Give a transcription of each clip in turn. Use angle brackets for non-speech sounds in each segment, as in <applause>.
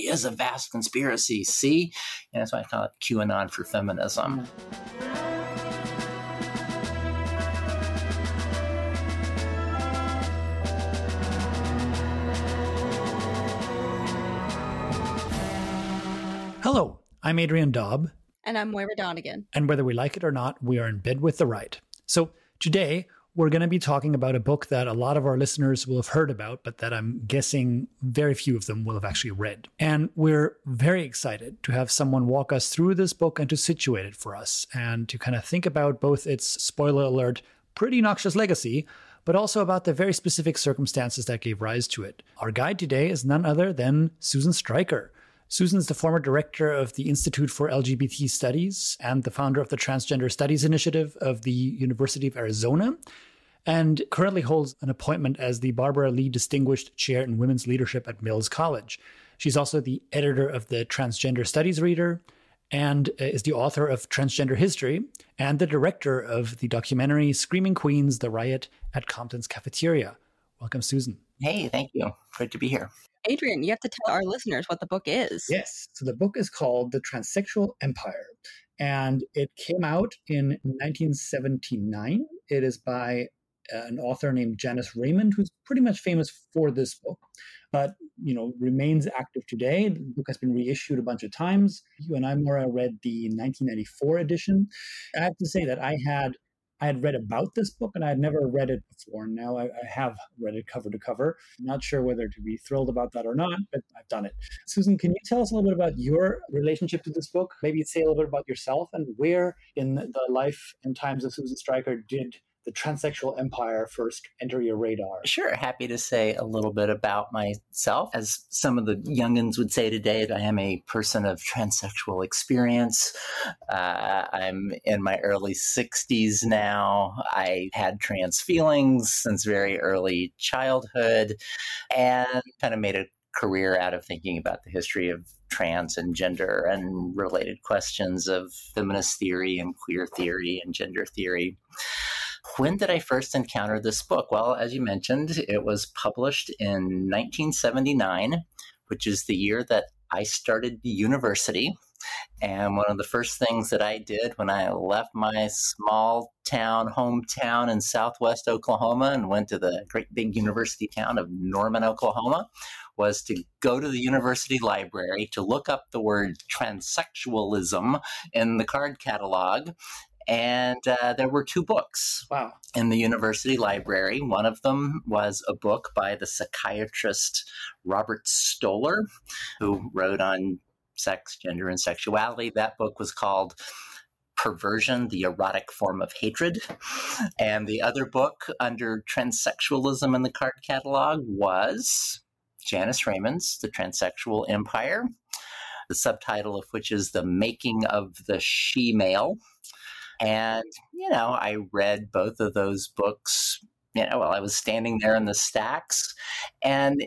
really is a vast conspiracy. See? And that's why I call it QAnon for feminism. Hello, I'm Adrian Daub. And I'm Moira Donegan. And whether we like it or not, we are in bed with the right. So today, we're going to be talking about a book that a lot of our listeners will have heard about, but that I'm guessing very few of them will have actually read. And we're very excited to have someone walk us through this book and to situate it for us and to kind of think about both its spoiler alert, pretty noxious legacy, but also about the very specific circumstances that gave rise to it. Our guide today is none other than Susan Stryker. Susan's the former director of the Institute for LGBT Studies and the founder of the Transgender Studies Initiative of the University of Arizona, and currently holds an appointment as the Barbara Lee Distinguished Chair in Women's Leadership at Mills College. She's also the editor of the Transgender Studies Reader and uh, is the author of Transgender History and the director of the documentary Screaming Queens The Riot at Compton's Cafeteria. Welcome, Susan. Hey, thank you. Great to be here. Adrian, you have to tell our listeners what the book is. Yes. So the book is called The Transsexual Empire, and it came out in 1979. It is by uh, an author named Janice Raymond, who's pretty much famous for this book, but you know remains active today. The book has been reissued a bunch of times. You and I, Moira, read the 1994 edition. I have to say that I had I had read about this book and I had never read it before. Now I, I, have read it cover to cover. I'm not sure whether to be thrilled about that or not, but I've done it. Susan, can you tell us a little bit about your relationship to this book? Maybe say a little bit about yourself and where in the life and times of Susan Stryker did the transsexual empire first enter your radar? Sure, happy to say a little bit about myself. As some of the youngins would say today, I am a person of transsexual experience. Uh, I'm in my early 60s now. I had trans feelings since very early childhood and kind of made a career out of thinking about the history of trans and gender and related questions of feminist theory and queer theory and gender theory. When did I first encounter this book? Well, as you mentioned, it was published in 1979, which is the year that I started the university. And one of the first things that I did when I left my small town, hometown in southwest Oklahoma and went to the great big university town of Norman, Oklahoma, was to go to the university library to look up the word transsexualism in the card catalog and uh, there were two books wow. in the university library. One of them was a book by the psychiatrist Robert Stoller, who wrote on sex, gender, and sexuality. That book was called Perversion, the Erotic Form of Hatred. And the other book under transsexualism in the card catalog was Janice Raymond's The Transsexual Empire, the subtitle of which is The Making of the She Male. And, you know, I read both of those books, you know, while I was standing there in the stacks. And eh,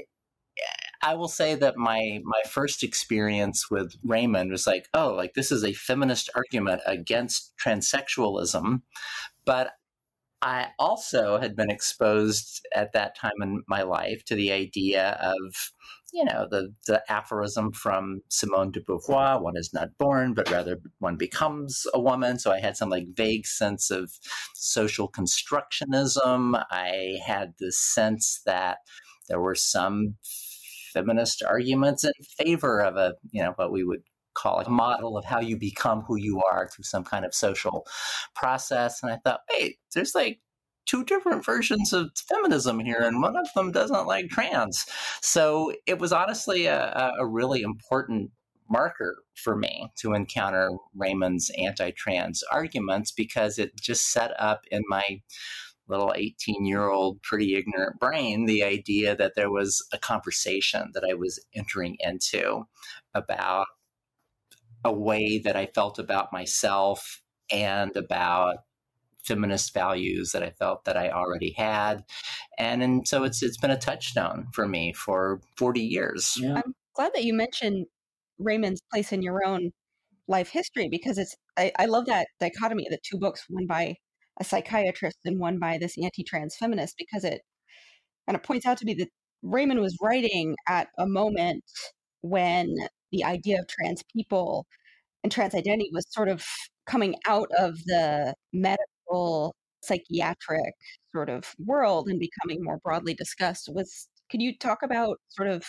I will say that my my first experience with Raymond was like, oh, like this is a feminist argument against transsexualism, but I also had been exposed at that time in my life to the idea of, you know, the, the aphorism from Simone de Beauvoir one is not born, but rather one becomes a woman. So I had some like vague sense of social constructionism. I had this sense that there were some feminist arguments in favor of a, you know, what we would call a model of how you become who you are through some kind of social process. And I thought, wait, there's like two different versions of feminism here, and one of them doesn't like trans. So it was honestly a, a really important marker for me to encounter Raymond's anti trans arguments because it just set up in my little 18 year old, pretty ignorant brain the idea that there was a conversation that I was entering into about a way that I felt about myself and about feminist values that I felt that I already had. And, and so it's it's been a touchstone for me for 40 years. Yeah. I'm glad that you mentioned Raymond's place in your own life history because it's I, I love that dichotomy of the two books, one by a psychiatrist and one by this anti-trans feminist, because it kind of points out to me that Raymond was writing at a moment when the idea of trans people and trans identity was sort of coming out of the medical psychiatric sort of world and becoming more broadly discussed was could you talk about sort of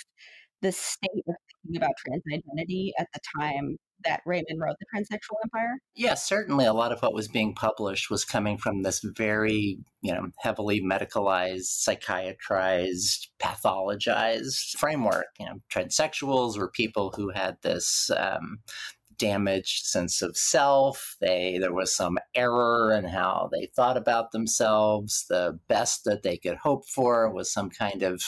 the state of thinking about trans identity at the time that Raymond wrote The Transsexual Empire? Yes, certainly a lot of what was being published was coming from this very, you know, heavily medicalized, psychiatrized, pathologized framework. You know, transsexuals were people who had this um, damaged sense of self. They there was some error in how they thought about themselves. The best that they could hope for was some kind of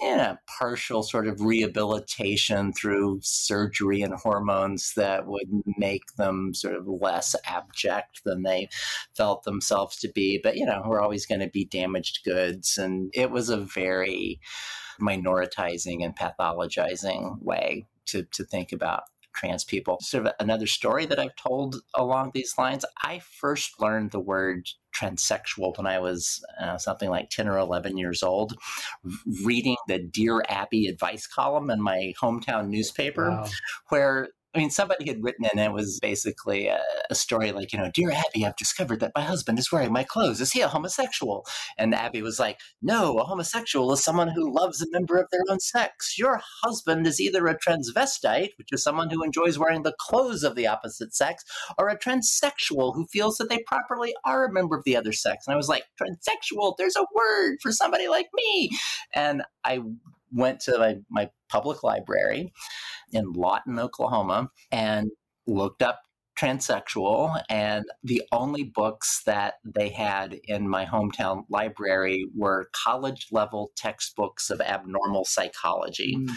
yeah, partial sort of rehabilitation through surgery and hormones that would make them sort of less abject than they felt themselves to be. But, you know, we're always going to be damaged goods. And it was a very minoritizing and pathologizing way to, to think about trans people. Sort of another story that I've told along these lines. I first learned the word transsexual when I was uh, something like 10 or 11 years old, reading the Dear Abby advice column in my hometown newspaper, wow. where I mean, somebody had written in it was basically a, a, story like, you know, Dear Abby, I've discovered that my husband is wearing my clothes. Is he a homosexual? And Abby was like, No, a homosexual is someone who loves a member of their own sex. Your husband is either a transvestite, which is someone who enjoys wearing the clothes of the opposite sex, or a transsexual who feels that they properly are a member of the other sex. And I was like, Transsexual, there's a word for somebody like me. And I went to my, my public library in Lawton, Oklahoma, and looked up transsexual and the only books that they had in my hometown library were college level textbooks of abnormal psychology mm.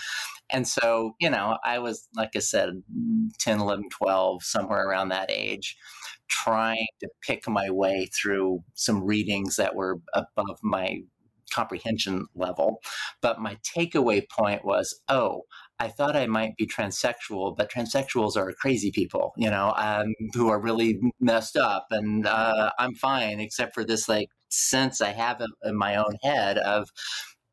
and so you know i was like i said 10 11 12 somewhere around that age trying to pick my way through some readings that were above my comprehension level. But my takeaway point was, oh, I thought I might be transsexual, but transsexuals are crazy people, you know, um, who are really messed up, and uh, I'm fine, except for this like sense I have in, my own head of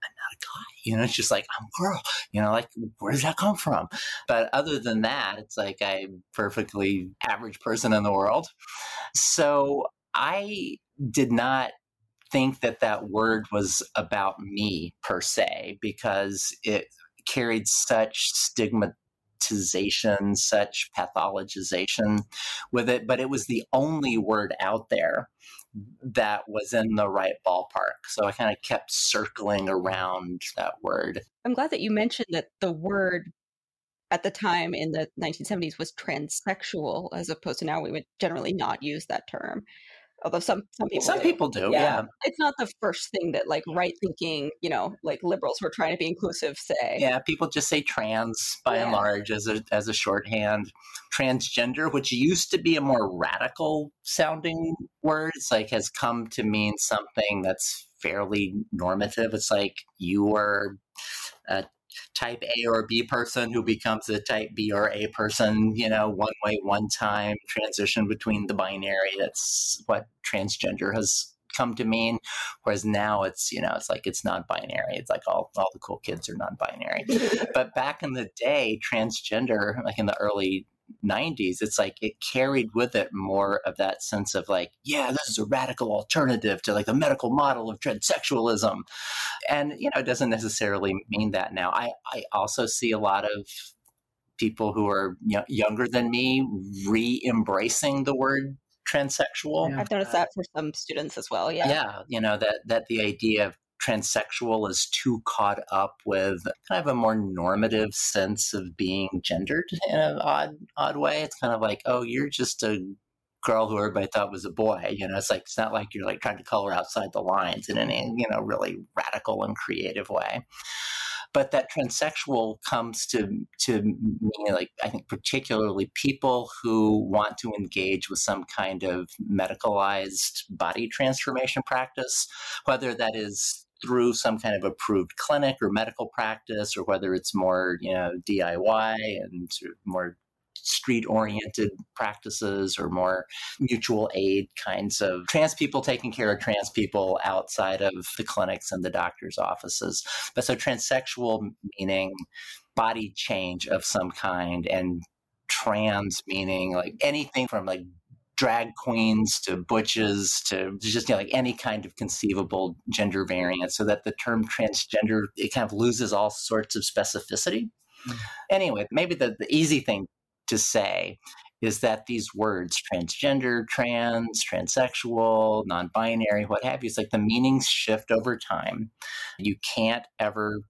I'm not a guy. You know, it's just like I'm a girl. You know, like where does that come from? But other than that, it's like I'm perfectly average person in the world. So I did not think that that word was about me per se because it carried such stigmatization, such pathologization with it. But it was the only word out there that was in the right ballpark. So I kind of kept circling around that word. I'm glad that you mentioned that the word at the time in the 1970s was transsexual as opposed to now we would generally not use that term although some some people some do. people do yeah. yeah. it's not the first thing that like right thinking you know like liberals who are trying to be inclusive say yeah people just say trans by yeah. and large as a as a shorthand transgender which used to be a more radical sounding word it's like has come to mean something that's fairly normative it's like you are a type A or B person who becomes a type B or A person, you know, one way, one time, transition between the binary. That's what transgender has come to mean. Whereas now it's, you know, it's like it's non-binary. It's like all, all the cool kids are non-binary. <laughs> but back in the day, transgender, like in the early 90s, it's like it carried with it more of that sense of like, yeah, this is a radical alternative to like the medical model of transsexualism. And, you know, it doesn't necessarily mean that now. I, I also see a lot of people who are y- younger than me re embracing the word transsexual. Yeah. I've noticed that for some students as well. Yeah. Yeah. You know, that, that the idea of transsexual is too caught up with kind of a more normative sense of being gendered in an odd odd way. It's kind of like, oh, you're just a girl who everybody thought was a boy. You know, it's like it's not like you're like trying to color outside the lines in any you know really radical and creative way. But that transsexual comes to to mean like I think particularly people who want to engage with some kind of medicalized body transformation practice, whether that is through some kind of approved clinic or medical practice, or whether it's more, you know, DIY and more street oriented practices or more mutual aid kinds of trans people taking care of trans people outside of the clinics and the doctor's offices. But so transsexual meaning body change of some kind and trans meaning like anything from like drag queens to butches to just you know, like any kind of conceivable gender variant so that the term transgender it kind of loses all sorts of specificity mm-hmm. anyway maybe the, the easy thing to say is that these words transgender trans transsexual non-binary what have you it's like the meanings shift over time you can't ever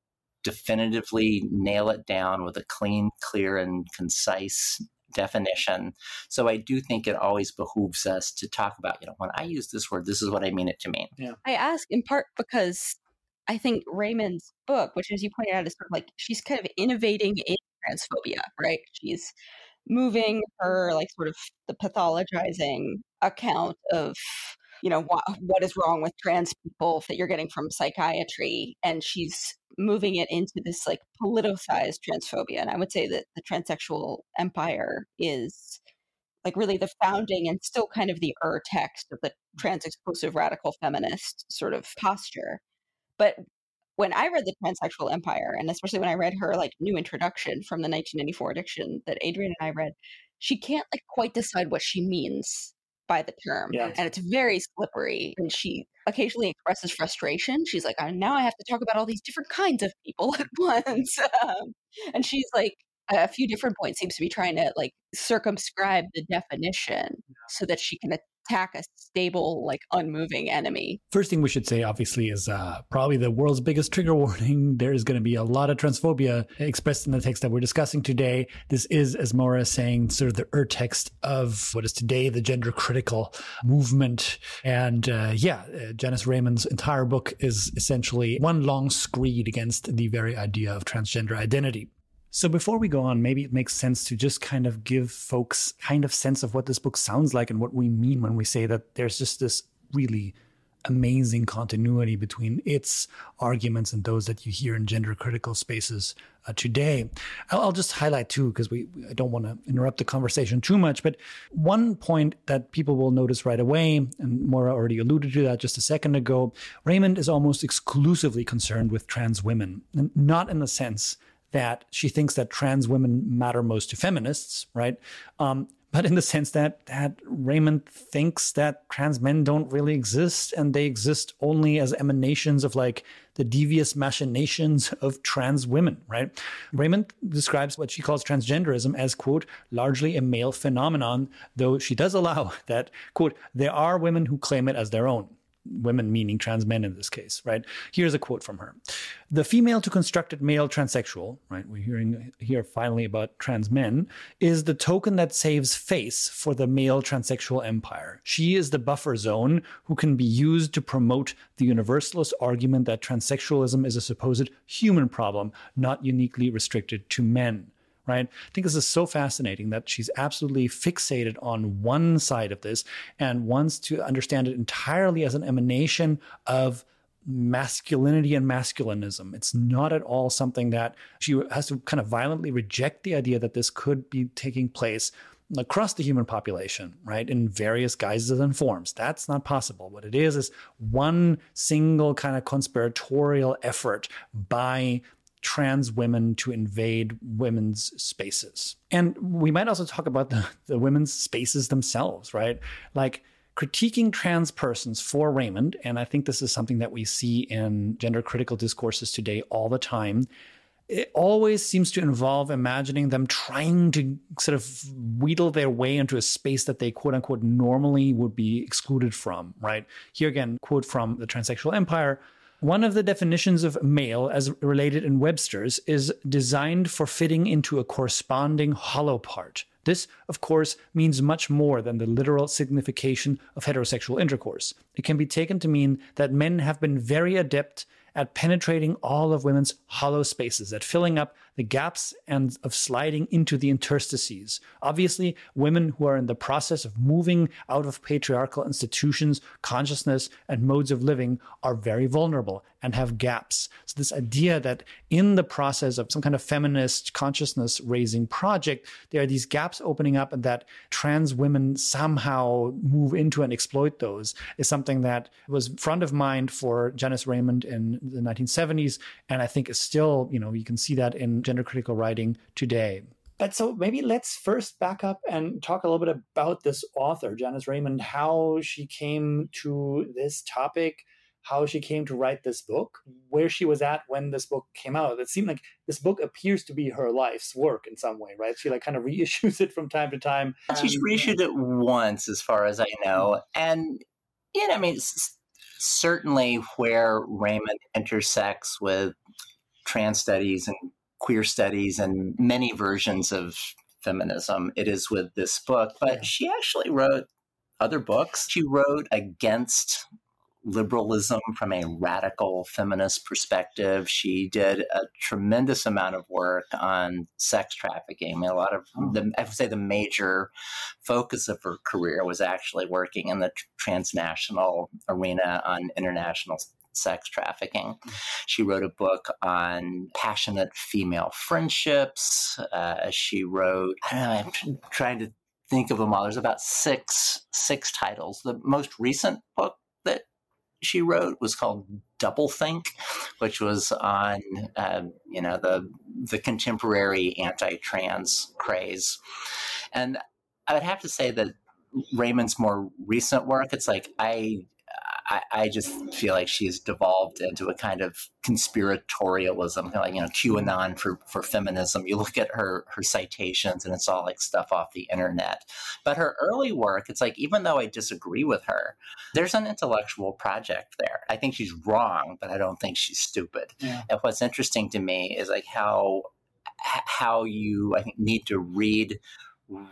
definitively nail it down with a clean, clear, and concise definition. So I do think it always behooves us to talk about, you know, when I use this word, this is what I mean it to mean. Yeah. I ask in part because I think Raymond's book, which as you pointed out is sort of like she's kind of innovating in transphobia, right? She's moving her like sort of the pathologizing account of you know what what is wrong with trans people that you're getting from psychiatry and she's moving it into this like politicized transphobia and i would say that the transsexual empire is like really the founding and still kind of the ur text of the trans exclusive radical feminist sort of posture. But when i read the transsexual empire and especially when i read her like new introduction from the 1994 edition that adrian and i read she can't like quite decide what she means by the term. Yeah. And it's very slippery. And she occasionally expresses frustration. She's like, now I have to talk about all these different kinds of people at <laughs> once. Um, and she's like, a few different points seems to be trying to like circumscribe the definition so that she can attack a stable, like unmoving enemy. First thing we should say, obviously, is uh, probably the world's biggest trigger <laughs> warning. There is going to be a lot of transphobia expressed in the text that we're discussing today. This is, as Moira is saying, sort of the ur text of what is today the gender critical movement. And uh, yeah, uh, Janice Raymond's entire book is essentially one long screed against the very idea of transgender identity. So before we go on, maybe it makes sense to just kind of give folks kind of sense of what this book sounds like and what we mean when we say that there's just this really amazing continuity between its arguments and those that you hear in gender critical spaces uh, today. I'll, I'll, just highlight too, because we I don't want to interrupt the conversation too much, but one point that people will notice right away, and Moira already alluded to that just a second ago, Raymond is almost exclusively concerned with trans women, and not in the sense that she thinks that trans women matter most to feminists, right? Um, but in the sense that that Raymond thinks that trans men don't really exist and they exist only as emanations of like the devious machinations of trans women, right? Raymond describes what she calls transgenderism as quote largely a male phenomenon, though she does allow <laughs> that quote there are women who claim it as their own women meaning trans men in this case, right? Here's a quote from her. The female to constructed male transsexual, right? We're hearing here finally about trans men, is the token that saves face for the male transsexual empire. She is the buffer zone who can be used to promote the universalist argument that transsexualism is a supposed human problem, not uniquely restricted to men right? I think this is so fascinating that she's absolutely fixated on one side of this and wants to understand it entirely as an emanation of masculinity and masculinism. It's not at all something that she has to kind of violently reject the idea that this could be taking place across the human population, right, in various guises and forms. That's not possible. What it is is one single kind of conspiratorial effort by trans women to invade women's spaces. And we might also talk about the, the women's spaces themselves, right? Like critiquing trans persons for Raymond, and I think this is something that we see in gender critical discourses today all the time. It always seems to involve imagining them trying to sort of wheedle their way into a space that they quote unquote normally would be excluded from, right? Here again, quote from the transsexual empire one of the definitions of male, as related in Webster's, is designed for fitting into a corresponding hollow part. This, of course, means much more than the literal signification of heterosexual intercourse. It can be taken to mean that men have been very adept at penetrating all of women's hollow spaces, at filling up the gaps and of sliding into the interstices. Obviously, women who are in the process of moving out of patriarchal institutions, consciousness, and modes of living are very vulnerable and have gaps. So, this idea that in the process of some kind of feminist consciousness raising project, there are these gaps opening up and that trans women somehow move into and exploit those is something that was front of mind for Janice Raymond in the 1970s. And I think is still, you know, you can see that in gender critical writing today. But so maybe let's first back up and talk a little bit about this author, Janice Raymond, how she came to this topic, how she came to write this book, where she was at when this book came out. It seemed like this book appears to be her life's work in some way, right? She like kind of <laughs> reissues it from time to time. She's reissued it once, as far as I know, and yeah, I mean, certainly where Raymond intersects with trans studies and queer studies and many versions of feminism. It is with this book, but she actually wrote other books. She wrote against liberalism from a radical feminist perspective. She did a tremendous amount of work on sex trafficking. I mean, a lot of hmm. the, I would say the major focus of her career was actually working in the transnational arena on international sex trafficking. She wrote a book on passionate female friendships. Uh, she wrote, I I'm trying to think of them all. There's about six six titles. The most recent book that she wrote was called Doublethink, which was on uh, you know the the contemporary anti-trans craze, and I would have to say that Raymond's more recent work, it's like I I, I, just feel like she's devolved into a kind of conspiratorialism, kind of like you know QAnon for for feminism. You look at her her citations, and it's all like stuff off the internet. But her early work, it's like even though I disagree with her, there's an intellectual project there. I think she's wrong, but I don't think she's stupid. Yeah. And what's interesting to me is like how how you I think need to read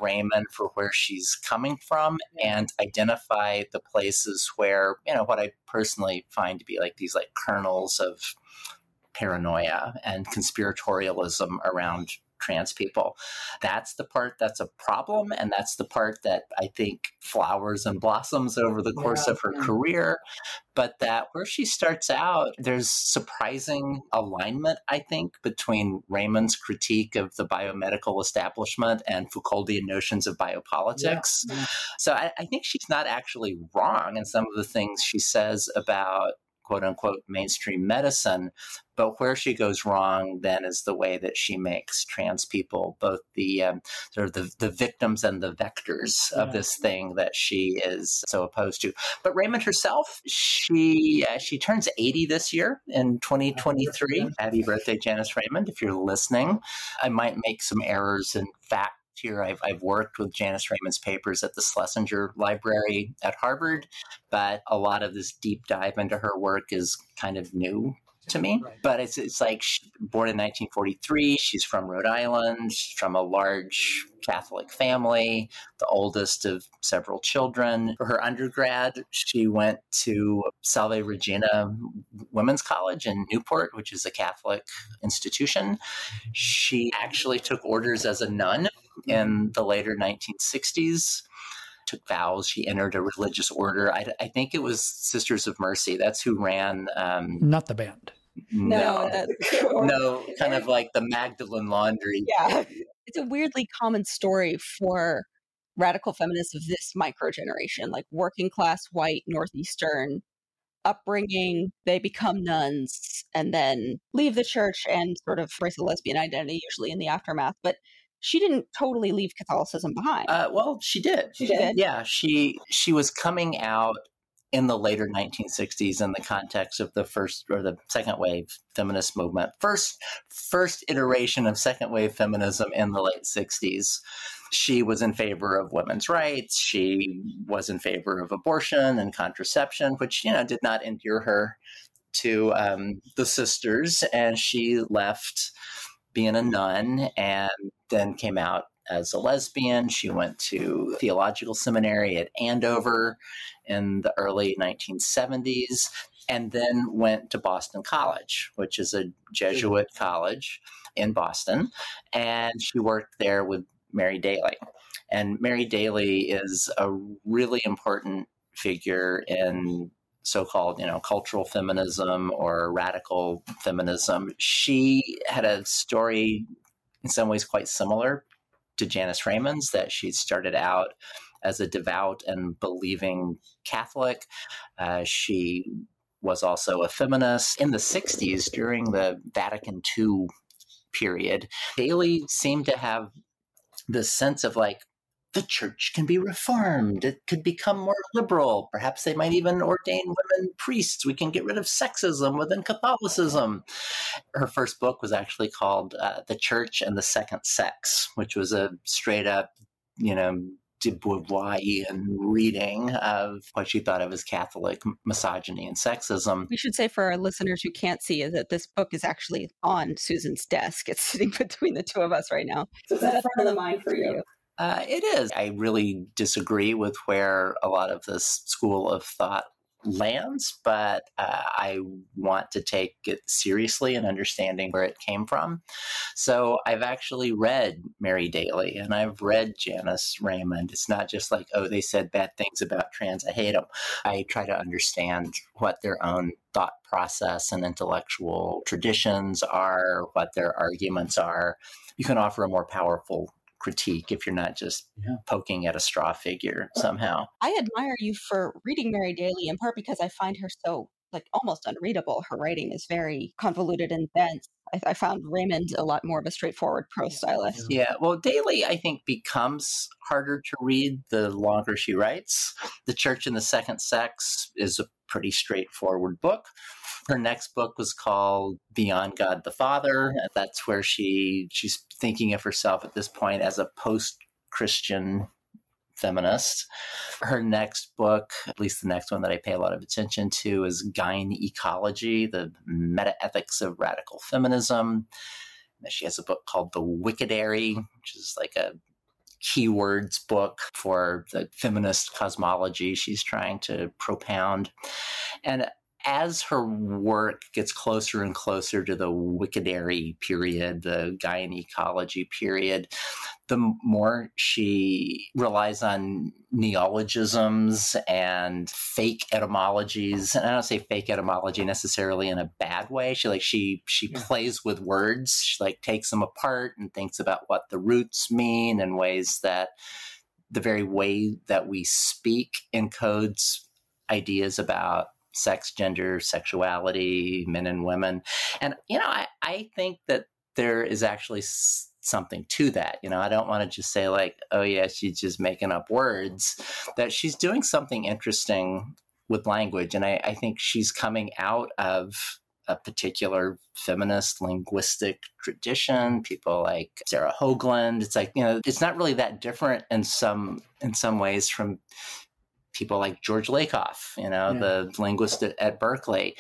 Raymond for where she's coming from and identify the places where, you know, what I personally find to be like these like kernels of paranoia and conspiratorialism around trans people. That's the part that's a problem. And that's the part that I think flowers and blossoms over the course yeah, of her yeah. career. But that where she starts out, there's surprising alignment, I think, between Raymond's critique of the biomedical establishment and Foucauldian notions of biopolitics. Yeah, mm-hmm. so I, I think she's not actually wrong in some of the things she says about quote unquote mainstream medicine. But where she goes wrong then is the way that she makes trans people both the um, sort of the, the victims and the vectors yeah. of this thing that she is so opposed to. But Raymond herself, she uh, she turns 80 this year in 2023. Happy birthday, Janice Raymond! If you're listening, I might make some errors in fact here. I've, I've worked with Janice Raymond's papers at the Schlesinger Library at Harvard, but a lot of this deep dive into her work is kind of new to me. Right. But it's it's like born in 1943. She's from Rhode Island. From a large Catholic family, the oldest of several children. For her undergrad, she went to Salve Regina Women's College in Newport, which is a Catholic institution. She actually took orders as a nun in the later 1960s took vows. She entered a religious order. I, I, think it was Sisters of Mercy. That's who ran. Um, Not the band. No, no, <laughs> <laughs> no, kind of like the Magdalene Laundry. Yeah, <laughs> it's a weirdly common story for radical feminists of this micro generation, like working class white northeastern upbringing. They become nuns and then leave the church and sort of embrace a lesbian identity, usually in the aftermath. But she didn't totally leave Catholicism behind. Uh, well, she did. She did. Yeah, she she was coming out in the later 1960s in the context of the first or the second wave feminist movement. First first iteration of second wave feminism in the late 60s. She was in favor of women's rights. She was in favor of abortion and contraception, which you know did not endear her to um, the sisters, and she left being a nun and then came out as a lesbian. She went to theological seminary at Andover in the early 1970s and then went to Boston College, which is a Jesuit college in Boston. And she worked there with Mary Daly. And Mary Daly is a really important figure in so-called you know cultural feminism or radical feminism she had a story in some ways quite similar to Janice Raymond's that she started out as a devout and believing Catholic. Uh, she was also a feminist in the 60s during the Vatican II period, Daly seemed to have this sense of like, the church can be reformed. It could become more liberal. Perhaps they might even ordain women priests. We can get rid of sexism within Catholicism. Her first book was actually called uh, The Church and the Second Sex, which was a straight up, you know, de Beauvoirian reading of what she thought of as Catholic misogyny and sexism. We should say for our listeners who can't see that this book is actually on Susan's desk. It's sitting <laughs> between the two of us right now. So that's front of the mind for you. Uh, it is. I really disagree with where a lot of this school of thought lands, but uh, I want to take it seriously and understanding where it came from. So I've actually read Mary Daly and I've read Janice Raymond. It's not just like, oh, they said bad things about trans, I hate them. I try to understand what their own thought process and intellectual traditions are, what their arguments are. You can offer a more powerful critique if you're not just yeah. poking at a straw figure somehow. I admire you for reading Mary Daly in part because I find her so like almost unreadable. Her writing is very convoluted and dense. I, I found Raymond a lot more of a straightforward prose stylist. Yeah, well, Daly, I think, becomes harder to read the longer she writes. The Church in the Second Sex is a pretty straightforward book. Her next book was called Beyond God the Father. That's where she she's thinking of herself at this point as a post-Christian feminist. Her next book, at least the next one that I pay a lot of attention to, is Gyne Ecology, the metaethics of radical feminism. She has a book called The Wickedary, which is like a keywords book for the feminist cosmology she's trying to propound. And as her work gets closer and closer to the Wickedary period, the Gyne ecology period, the more she relies on neologisms and fake etymologies. And I don't say fake etymology necessarily in a bad way. She like she she yeah. plays with words. She like takes them apart and thinks about what the roots mean in ways that the very way that we speak encodes ideas about sex, gender, sexuality, men and women. And, you know, I, I think that there is actually something to that. You know, I don't want to just say, like, oh, yeah, she's just making up words, that she's doing something interesting with language. And I, I think she's coming out of a particular feminist linguistic tradition people like sarah hoagland it's like you know it's not really that different in some in some ways from people like George Lakoff, you know, yeah. the linguist at, at Berkeley,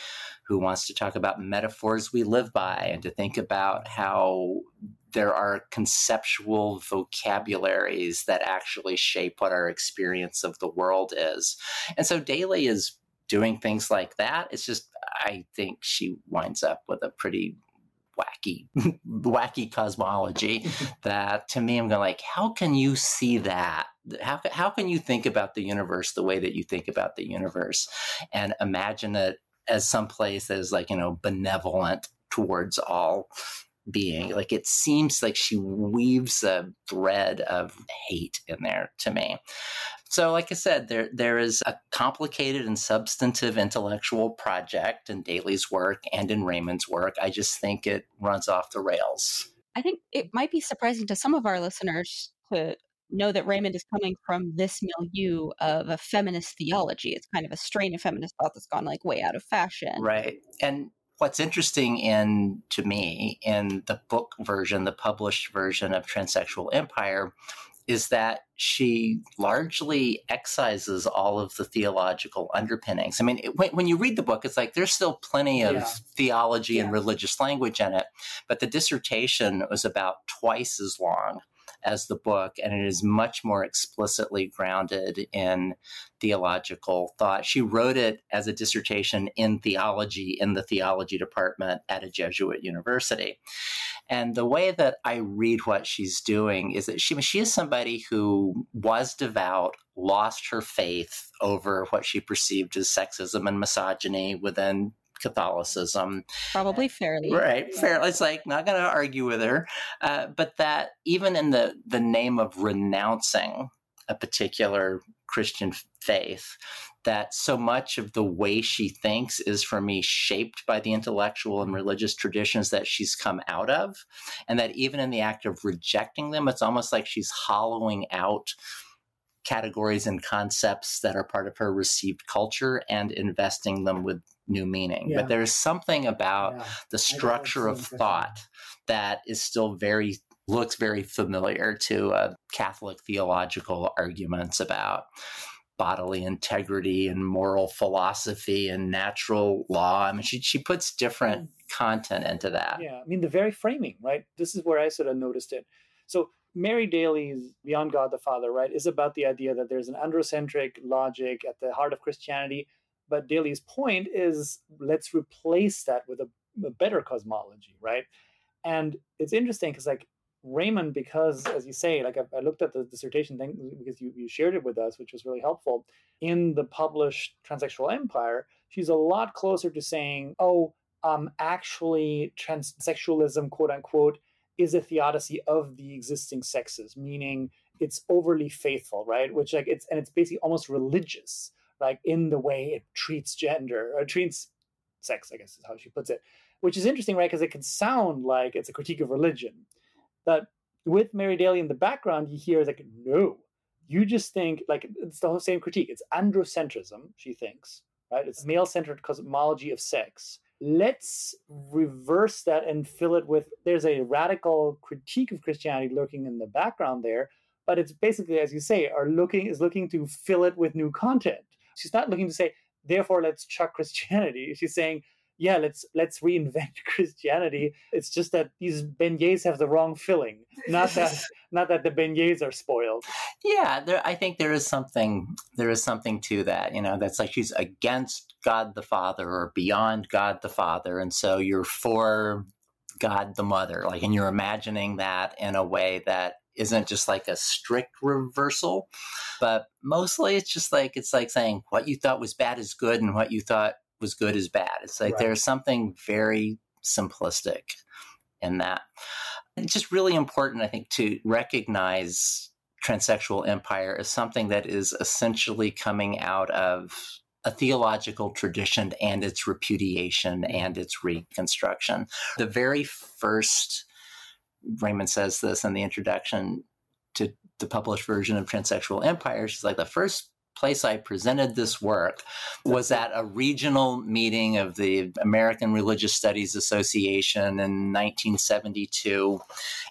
who wants to talk about metaphors we live by and to think about how there are conceptual vocabularies that actually shape what our experience of the world is. And so Daly is doing things like that. It's just, I think she winds up with a pretty wacky, <laughs> wacky cosmology <laughs> that to me, I'm going like, how can you see that? How, how can you think about the universe the way that you think about the universe and imagine it as someplace that is like, you know, benevolent towards all being. Like it seems like she weaves a thread of hate in there to me. So, like I said, there there is a complicated and substantive intellectual project in Daly's work and in Raymond's work. I just think it runs off the rails. I think it might be surprising to some of our listeners to know that Raymond is coming from this milieu of a feminist theology. It's kind of a strain of feminist thought that's gone like way out of fashion. Right. And what's interesting in to me in the book version, the published version of Transsexual Empire, is that she largely excises all of the theological underpinnings. I mean, it, when, when, you read the book, it's like there's still plenty of yeah. theology yeah. and religious language in it, but the dissertation was about twice as long as the book, and it is much more explicitly grounded in theological thought. She wrote it as a dissertation in theology in the theology department at a Jesuit university. And the way that I read what she's doing is that she, she is somebody who was devout, lost her faith over what she perceived as sexism and misogyny within Catholicism. Probably fairly. Right. Fair. It's like not going to argue with her. Uh, but that even in the, the name of renouncing a particular Christian faith that so much of the way she thinks is for me shaped by the intellectual and religious traditions that she's come out of and that even in the act of rejecting them it's almost like she's hollowing out categories and concepts that are part of her received culture and investing them with new meaning. Yeah. But there's something about yeah. the structure of thought that is still very looks very familiar to uh, Catholic theological arguments about bodily integrity and moral philosophy and natural law. I mean, she she puts different mm. content into that. Yeah, I mean the very framing, right? This is where I sort of noticed it. So Mary Daly's Beyond God the Father, right, is about the idea that there's an androcentric logic at the heart of Christianity. But Daly's point is let's replace that with a, a better cosmology, right? And it's interesting because, like, Raymond, because as you say, like I, I, looked at the dissertation thing because you, you shared it with us, which was really helpful. In the published Transsexual Empire, she's a lot closer to saying, oh, um, actually, transsexualism, quote unquote, is a theodicy of the existing sexes, meaning it's overly faithful, right? Which like it's and it's basically almost religious, like in the way it treats gender or treats sex, I guess is how she puts it. Which is interesting, right? Because it can sound like it's a critique of religion. But with Mary Daly in the background, you hear like, no, you just think like it's the whole same critique. It's androcentrism, she thinks, right? It's male-centered cosmology of sex let's reverse that and fill it with there's a radical critique of christianity lurking in the background there but it's basically as you say are looking is looking to fill it with new content. She's not looking to say therefore let's chuck christianity. <laughs> She's saying yeah, let's let's reinvent <laughs> Christianity. It's just that these beignets have the wrong filling. Not that <laughs> not that the beignets are spoiled. Yeah, there, I think there is something there is something to that. You know, that's like she's against God the Father or beyond God the Father, and so you're for God the Mother. Like, and you're imagining that in a way that isn't just like a strict reversal, but mostly it's just like it's like saying what you thought was bad is good and what you thought was good as bad. It's like right. there's something very simplistic in that. It's just really important, I think, to recognize transsexual empire as something that is essentially coming out of a theological tradition and its repudiation and its reconstruction. The very first, Raymond says this in the introduction to the published version of Transsexual Empire. She's like, the first place I presented this work was at a regional meeting of the American Religious Studies Association in 1972.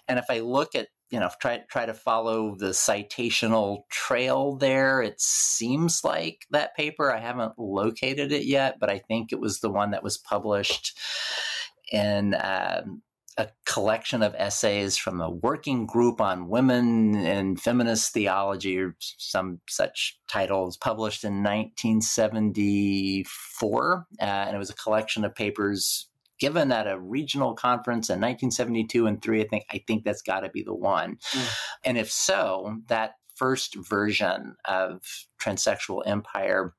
And if I look at you know try try to follow the citational trail there it seems like that paper i haven't located it yet but i think it was the one that was published in um, a collection of essays from a working group on women and feminist theology, or some such titles, published in 1974. Uh, and it was a collection of papers given at a regional conference in 1972 and three. I think I think that's got to be the one. Mm. And if so, that first version of transsexual empire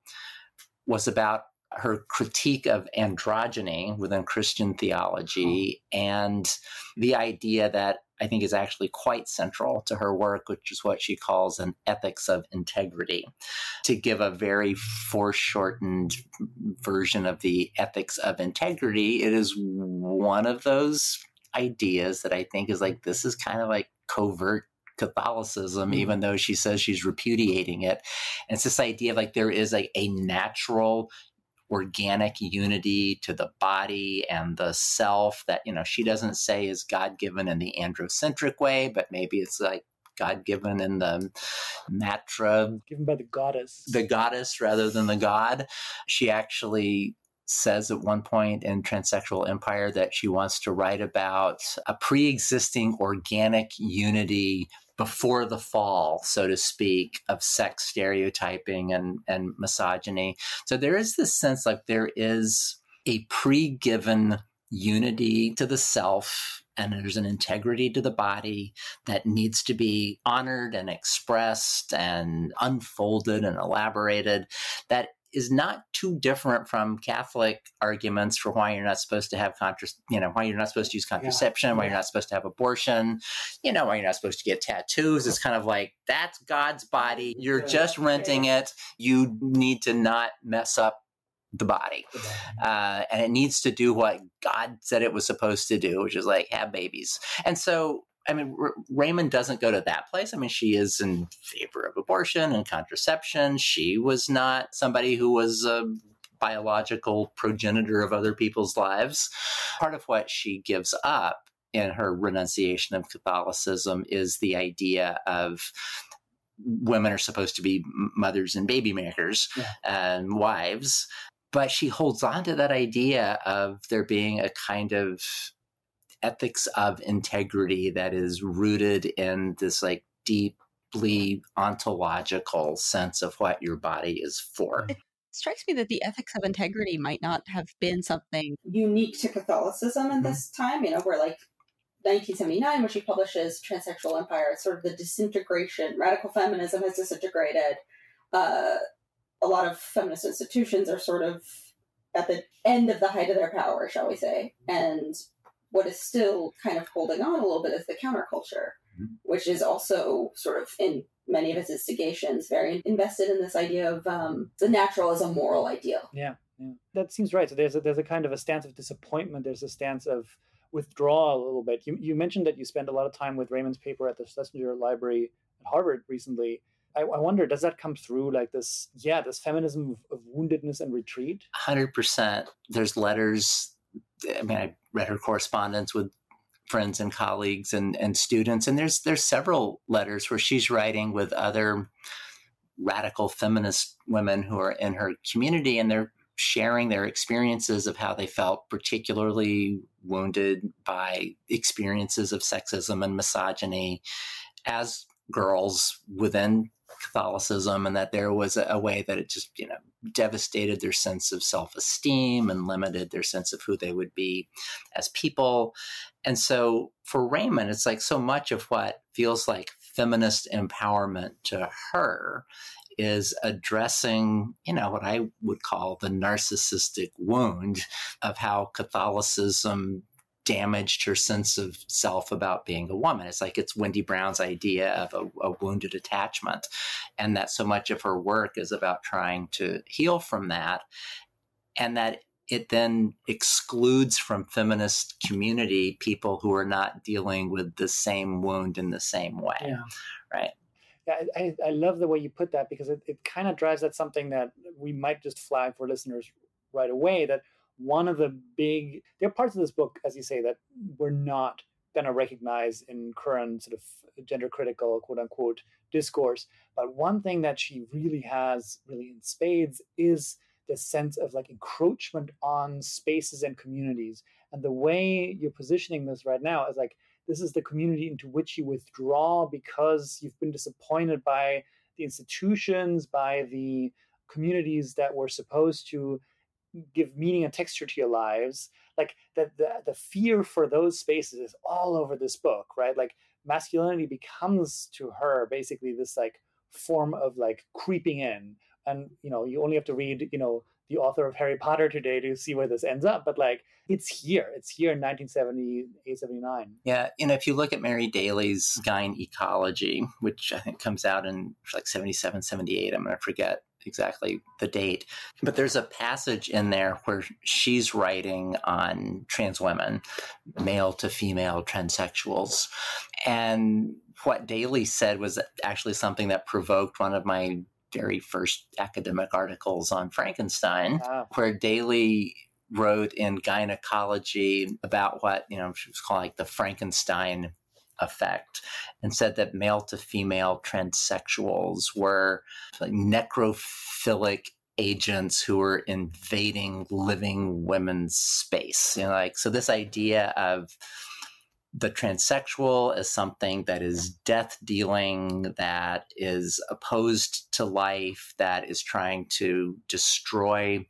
was about her critique of androgyny within Christian theology oh. and the idea that I think is actually quite central to her work, which is what she calls an ethics of integrity. To give a very foreshortened version of the ethics of integrity, it is one of those ideas that I think is like this is kind of like covert Catholicism, mm-hmm. even though she says she's repudiating it. And it's this idea of like there is like a natural organic unity to the body and the self that you know she doesn't say is god given in the androcentric way but maybe it's like god given in the matra given by the goddess. the goddess rather than the god. She actually says at one point in transsexual empire that she wants to write about a pre-existing organic unity before the fall, so to speak, of sex stereotyping and, and misogyny. So there is this sense like there is a pre given unity to the self and there's an integrity to the body that needs to be honored and expressed and unfolded and elaborated that is not too different from Catholic arguments for why you're not supposed to have contra- you know, why you're not supposed to use contraception, yeah. why you're not supposed to have abortion, you know, why you're not supposed to get tattoos. It's kind of like that's God's body. You're just renting it. You need to not mess up the body. Uh, and it needs to do what God said it was supposed to do, which is like have babies. And so I mean, R- Raymond doesn't go to that place. I mean, she is in favor of abortion and contraception. She was not somebody who was a biological progenitor of other people's lives. Part of what she gives up in her renunciation of Catholicism is the idea of women are supposed to be mothers and baby makers yeah. and wives. But she holds on to that idea of there being a kind of ethics of integrity that is rooted in this like deeply ontological sense of what your body is for. It strikes me that the ethics of integrity might not have been something unique to Catholicism in mm-hmm. this time, you know, where like 1979, when she publishes Transsexual Empire, it's sort of the disintegration. Radical feminism has disintegrated. Uh, a lot of feminist institutions are sort of at the end of the height of their power, shall we say. And what is still kind of holding on a little bit is the counterculture, mm-hmm. which is also sort of in many of its instigations very invested in this idea of um, the natural as a moral ideal. Yeah, yeah, that seems right. So there's a, there's a kind of a stance of disappointment. There's a stance of withdrawal a little bit. You you mentioned that you spent a lot of time with Raymond's paper at the Schlesinger Library at Harvard recently. I, I, wonder, does that come through like this? Yeah, this feminism of, of woundedness and retreat. Hundred percent. There's letters I mean, I read her correspondence with friends and colleagues and, and students, and there's there's several letters where she's writing with other radical feminist women who are in her community, and they're sharing their experiences of how they felt particularly wounded by experiences of sexism and misogyny as girls within Catholicism and that there was a, a, way that it just, you know, devastated their sense of self esteem and limited their sense of who they would be as people. And so for Raymond, it's like so much of what feels like feminist empowerment to her is addressing, you know, what I would call the narcissistic wound of how Catholicism damaged her sense of self about being a woman. It's like it's Wendy Brown's idea of a, a, wounded attachment, and that so much of her work is about trying to heal from that, and that it then excludes from feminist community people who are not dealing with the same wound in the same way, yeah. right? Yeah, I, I love the way you put that because it, it kind of drives at something that we might just flag for listeners right away that one of the big there are parts of this book as you say that we're not going to recognize in current sort of gender critical quote unquote discourse. But one thing that she really has really in spades is the sense of like encroachment on spaces and communities. And the way you're positioning this right now is like this is the community into which you withdraw because you've been disappointed by the institutions by the communities that were supposed to give meaning and texture to your lives like the, the the fear for those spaces is all over this book right? Like masculinity becomes to her basically this like form of like creeping in. And you know you only have to read you know the author of harry potter today to see where this ends up but like it's here. It's here in 1978 79 yeah and if you look at mary daly's Gyn ecology which i think comes out in like 77 78 i'm to forget exactly the date, but there's a passage in there where she's writing on trans women, male to female transsexuals. And what Daly said was actually something that provoked one of my very first academic articles on Frankenstein, wow. where Daly wrote in gynecology about what, you know, she was calling like the Frankenstein effect and said that male to female transsexuals were like necrophilic agents who were invading living women's space. You know, like so this idea of the transsexual as something that is death dealing, that is opposed to life, that is trying to destroy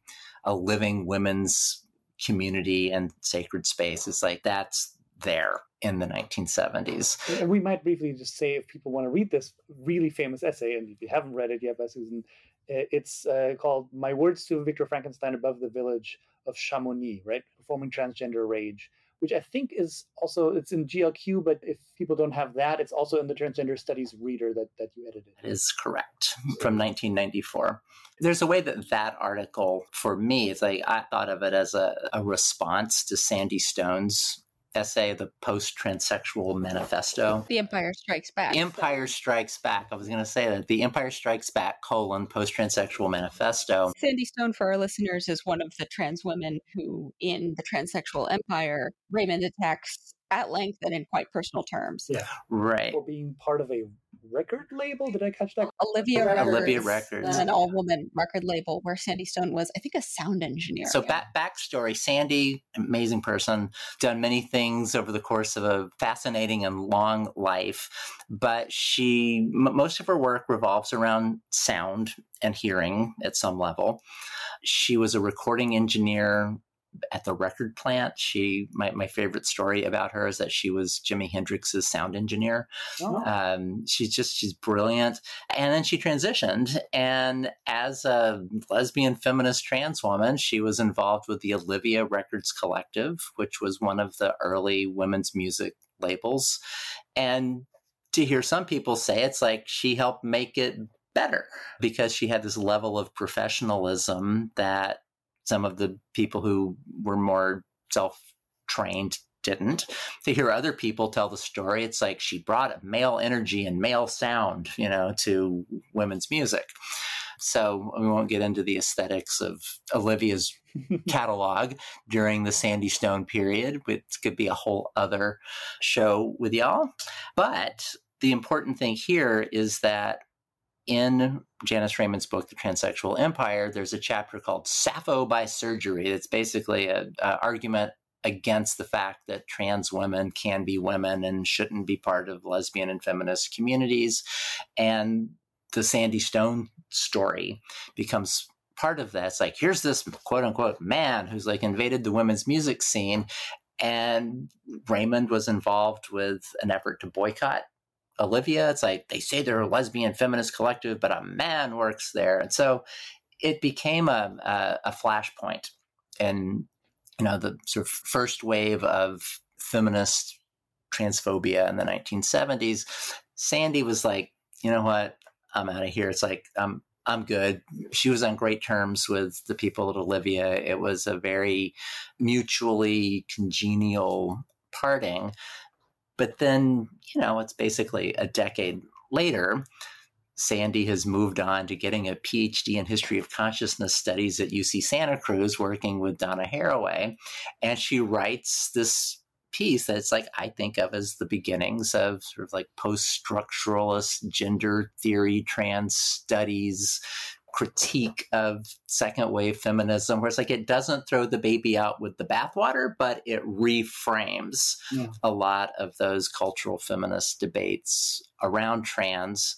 a living women's community and sacred space. It's like that's there in the 1970s. And we might briefly just say, if people want to read this really famous essay, and if you haven't read it yet by Susan It's uh, called My Words to Victor Frankenstein Above the Village of Chamonix, right? Performing Transgender Rage, which I think is also it's in GLQ, but if people don't have that, it's also in the Transgender Studies Reader that, that you edited. That is correct from 1994. There's a way that that article, for me, it's like I thought of it as a, a response to Sandy Stone's essay, The Post Transsexual Manifesto. The Empire Strikes Back. Empire Strikes Back. I was going to say that. The Empire Strikes Back, colon, Post Transsexual Manifesto. Sandy Stone, for our listeners, is one of the trans women who, in the transsexual empire, Raymond attacks at length and in quite personal terms. Yeah. Right. For being part of a record label. Did I catch that? Olivia Records. Records. Olivia Records. An all woman record label where Sandy Stone was, I think, a sound engineer. So back backstory: Sandy, amazing person, done many things over the course of a fascinating and long life. But she, m- most of her work revolves around sound and hearing at some level. She was a recording engineer at the record plant. She, my, my favorite story about her is that she was Jimi Hendrix's sound engineer. Oh. Um, she's just she's brilliant. And then she transitioned, and as a lesbian feminist trans woman, she was involved with the Olivia Records Collective, which was one of the early women's music labels. And to hear some people say it's like she helped make it better because she had this level of professionalism that some of the people who were more self trained didn't. To hear other people tell the story, it's like she brought male energy and male sound, you know, to women's music. So we won't get into the aesthetics of Olivia's <laughs> catalog during the Sandy Stone period, which could be a whole other show with y'all. But the important thing here is that in Janice Raymond's book, The Transsexual Empire, there's a chapter called Sappho by Surgery. It's basically an argument against the fact that trans women can be women and shouldn't be part of lesbian and feminist communities. And the Sandy Stone story becomes part of that. It's like, here's this quote unquote man who's like invaded the women's music scene. And Raymond was involved with an effort to boycott Olivia. It's like they say they're a lesbian feminist collective, but a man works there. And so it became a, a, a flashpoint. And, you know, the sort of first wave of feminist transphobia in the 1970s, Sandy was like, you know what? I'm out of here. It's like, I'm, I'm good. She was on great terms with the people at Olivia. It was a very mutually congenial parting. But then, you know, it's basically a decade later. Sandy has moved on to getting a PhD in history of consciousness studies at UC Santa Cruz, working with Donna Haraway. And she writes this piece that's like I think of as the beginnings of sort of like post structuralist gender theory, trans studies, critique of second wave feminism, where it's like it doesn't throw the baby out with the bathwater, but it reframes Yeah. a lot of those cultural feminist debates around trans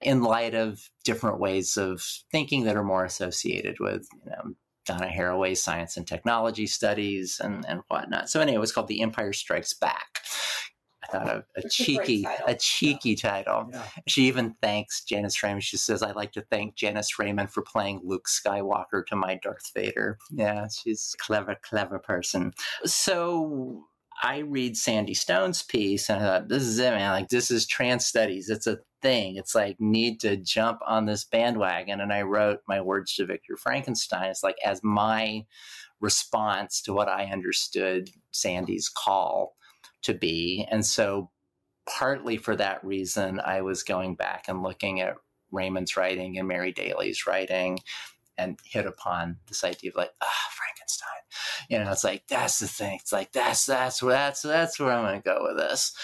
in light of different ways of thinking that are more associated with, you know, Donna Haraway's science and technology studies and, and whatnot. So anyway, it was called The Empire Strikes Back. Thought a, a It's a cheeky, title. a cheeky title. Yeah. She even thanks Janice Raymond. She says, I'd like to thank Janice Raymond for playing Luke Skywalker to my Darth Vader. Yeah, she's a clever, clever person. So I read Sandy Stone's piece and I thought, this is it, man. Like, this is trans studies. It's a thing. It's like, need to jump on this bandwagon. And I wrote my words to Victor Frankenstein. It's like, as my response to what I understood Sandy's call to be. And so, partly for that reason, I was going back and looking at Raymond's writing and Mary Daly's writing and hit upon this idea of like, ah, Frankenstein. You know, it's like, that's the thing. It's like, that's, that's where, that's, that's where I'm going to go with this.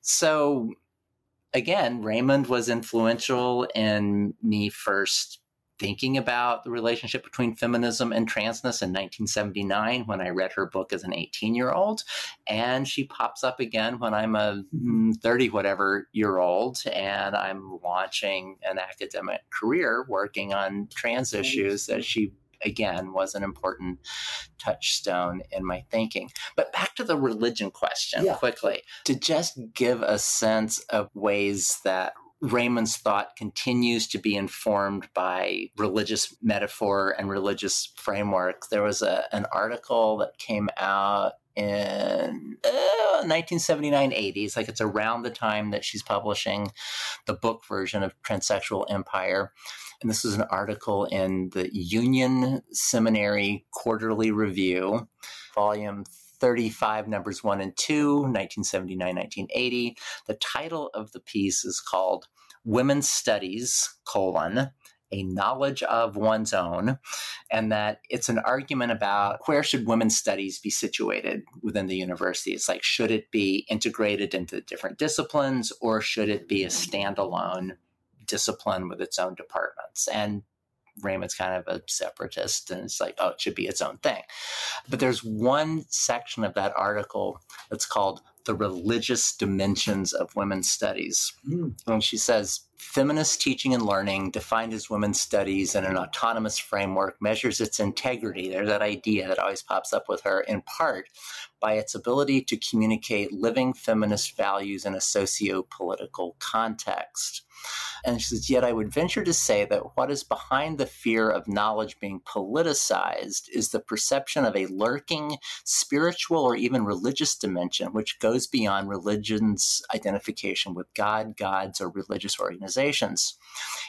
So, again, Raymond was influential in me first thinking about the relationship between feminism and transness in 1979 when I read her book as an 18 year old. And she pops up again when I'm a mm, 30 whatever year old and I'm launching an academic career working on trans issues that she again was an important touchstone in my thinking. But back to the religion question Yeah. quickly to just give a sense of ways that Raymond's thought continues to be informed by religious metaphor and religious framework. There was a, an article that came out in uh, 1979 80s like it's around the time that she's publishing the book version of transsexual empire and this was an article in the union seminary quarterly review volume 35 numbers 1 and 2 1979 1980 the title of the piece is called women's studies colon a knowledge of one's own and that it's an argument about where should women's studies be situated within the university. It's like should it be integrated into different disciplines or should it be a standalone discipline with its own departments? And Raymond's kind of a separatist and it's like, oh, it should be its own thing. But there's one section of that article that's called The Religious Dimensions of Women's Studies. Mm. And she says, Feminist teaching and learning, defined as women's studies in an autonomous framework, measures its integrity. There's that idea that always pops up with her, in part by its ability to communicate living feminist values in a socio political context. And she says, Yet I would venture to say that what is behind the fear of knowledge being politicized is the perception of a lurking spiritual or even religious dimension, which goes beyond religion's identification with God, gods, or religious organizations.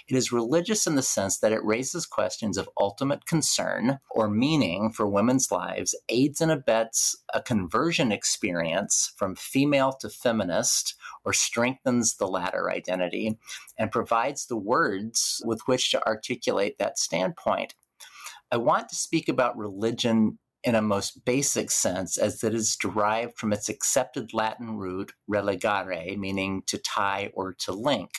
It is religious in the sense that it raises questions of ultimate concern or meaning for women's lives, aids and abets a conversion experience from female to feminist, or strengthens the latter identity, and provides the words with which to articulate that standpoint. I want to speak about religion in a most basic sense, as it is derived from its accepted Latin root religare, meaning to tie or to link.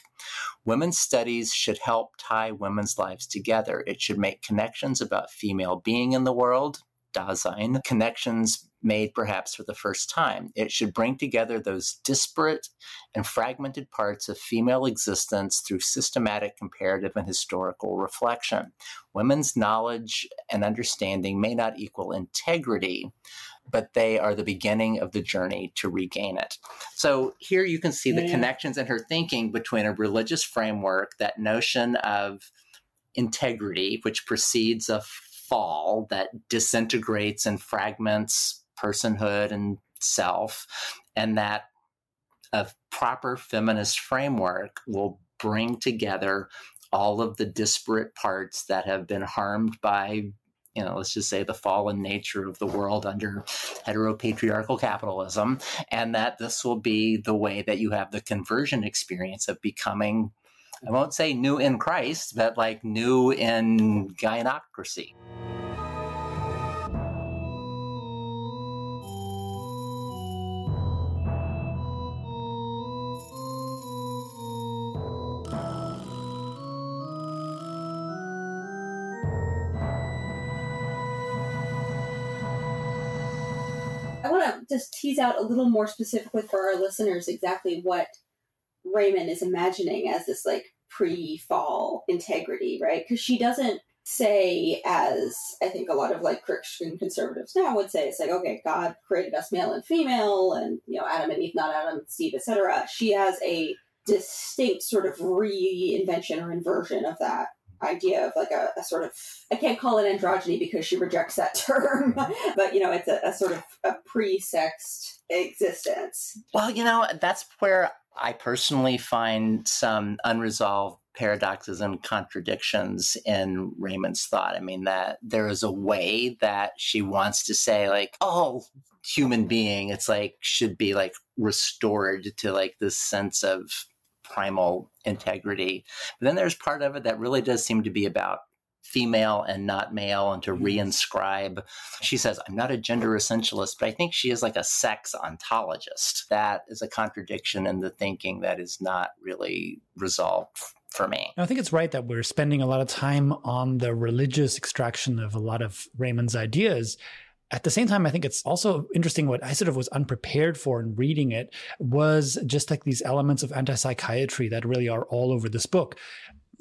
Women's studies should help tie women's lives together. It should make connections about female being in the world, Dasein, connections made perhaps for the first time. It should bring together those disparate and fragmented parts of female existence through systematic comparative and historical reflection. Women's knowledge and understanding may not equal integrity, but they are the beginning of the journey to regain it. So here you can see the connections in her thinking between a religious framework, that notion of integrity, which precedes a fall that disintegrates and fragments personhood and self, and that a proper feminist framework will bring together all of the disparate parts that have been harmed by you know, let's just say the fallen nature of the world under heteropatriarchal capitalism, and that this will be the way that you have the conversion experience of becoming, I won't say new in Christ, but like new in gynocracy. Just tease out a little more specifically for our listeners exactly what Raymond is imagining as this like pre-fall integrity, right? Because she doesn't say as I think a lot of like Christian conservatives now would say, it's like, okay, God created us male and female and you know, Adam and Eve, not Adam and Steve, etc. She has a distinct sort of reinvention or inversion of that idea of like a, a, sort of I can't call it androgyny because she rejects that <laughs> term, but you know it's a, a sort of a pre-sexed existence. Well, you know that's where I personally find some unresolved paradoxes and contradictions in Raymond's thought. I mean that there is a way that she wants to say like, oh, human being, it's like should be like restored to like this sense of primal integrity. But then there's part of it that really does seem to be about female and not male and to mm-hmm. reinscribe. She says, I'm not a gender essentialist, but I think she is like a sex ontologist. That is a contradiction in the thinking that is not really resolved for me. I think it's right that we're spending a lot of time on the religious extraction of a lot of Raymond's ideas at the same time, I think it's also interesting what I sort of was unprepared for in reading it was just like these elements of anti psychiatry that really are all over this book.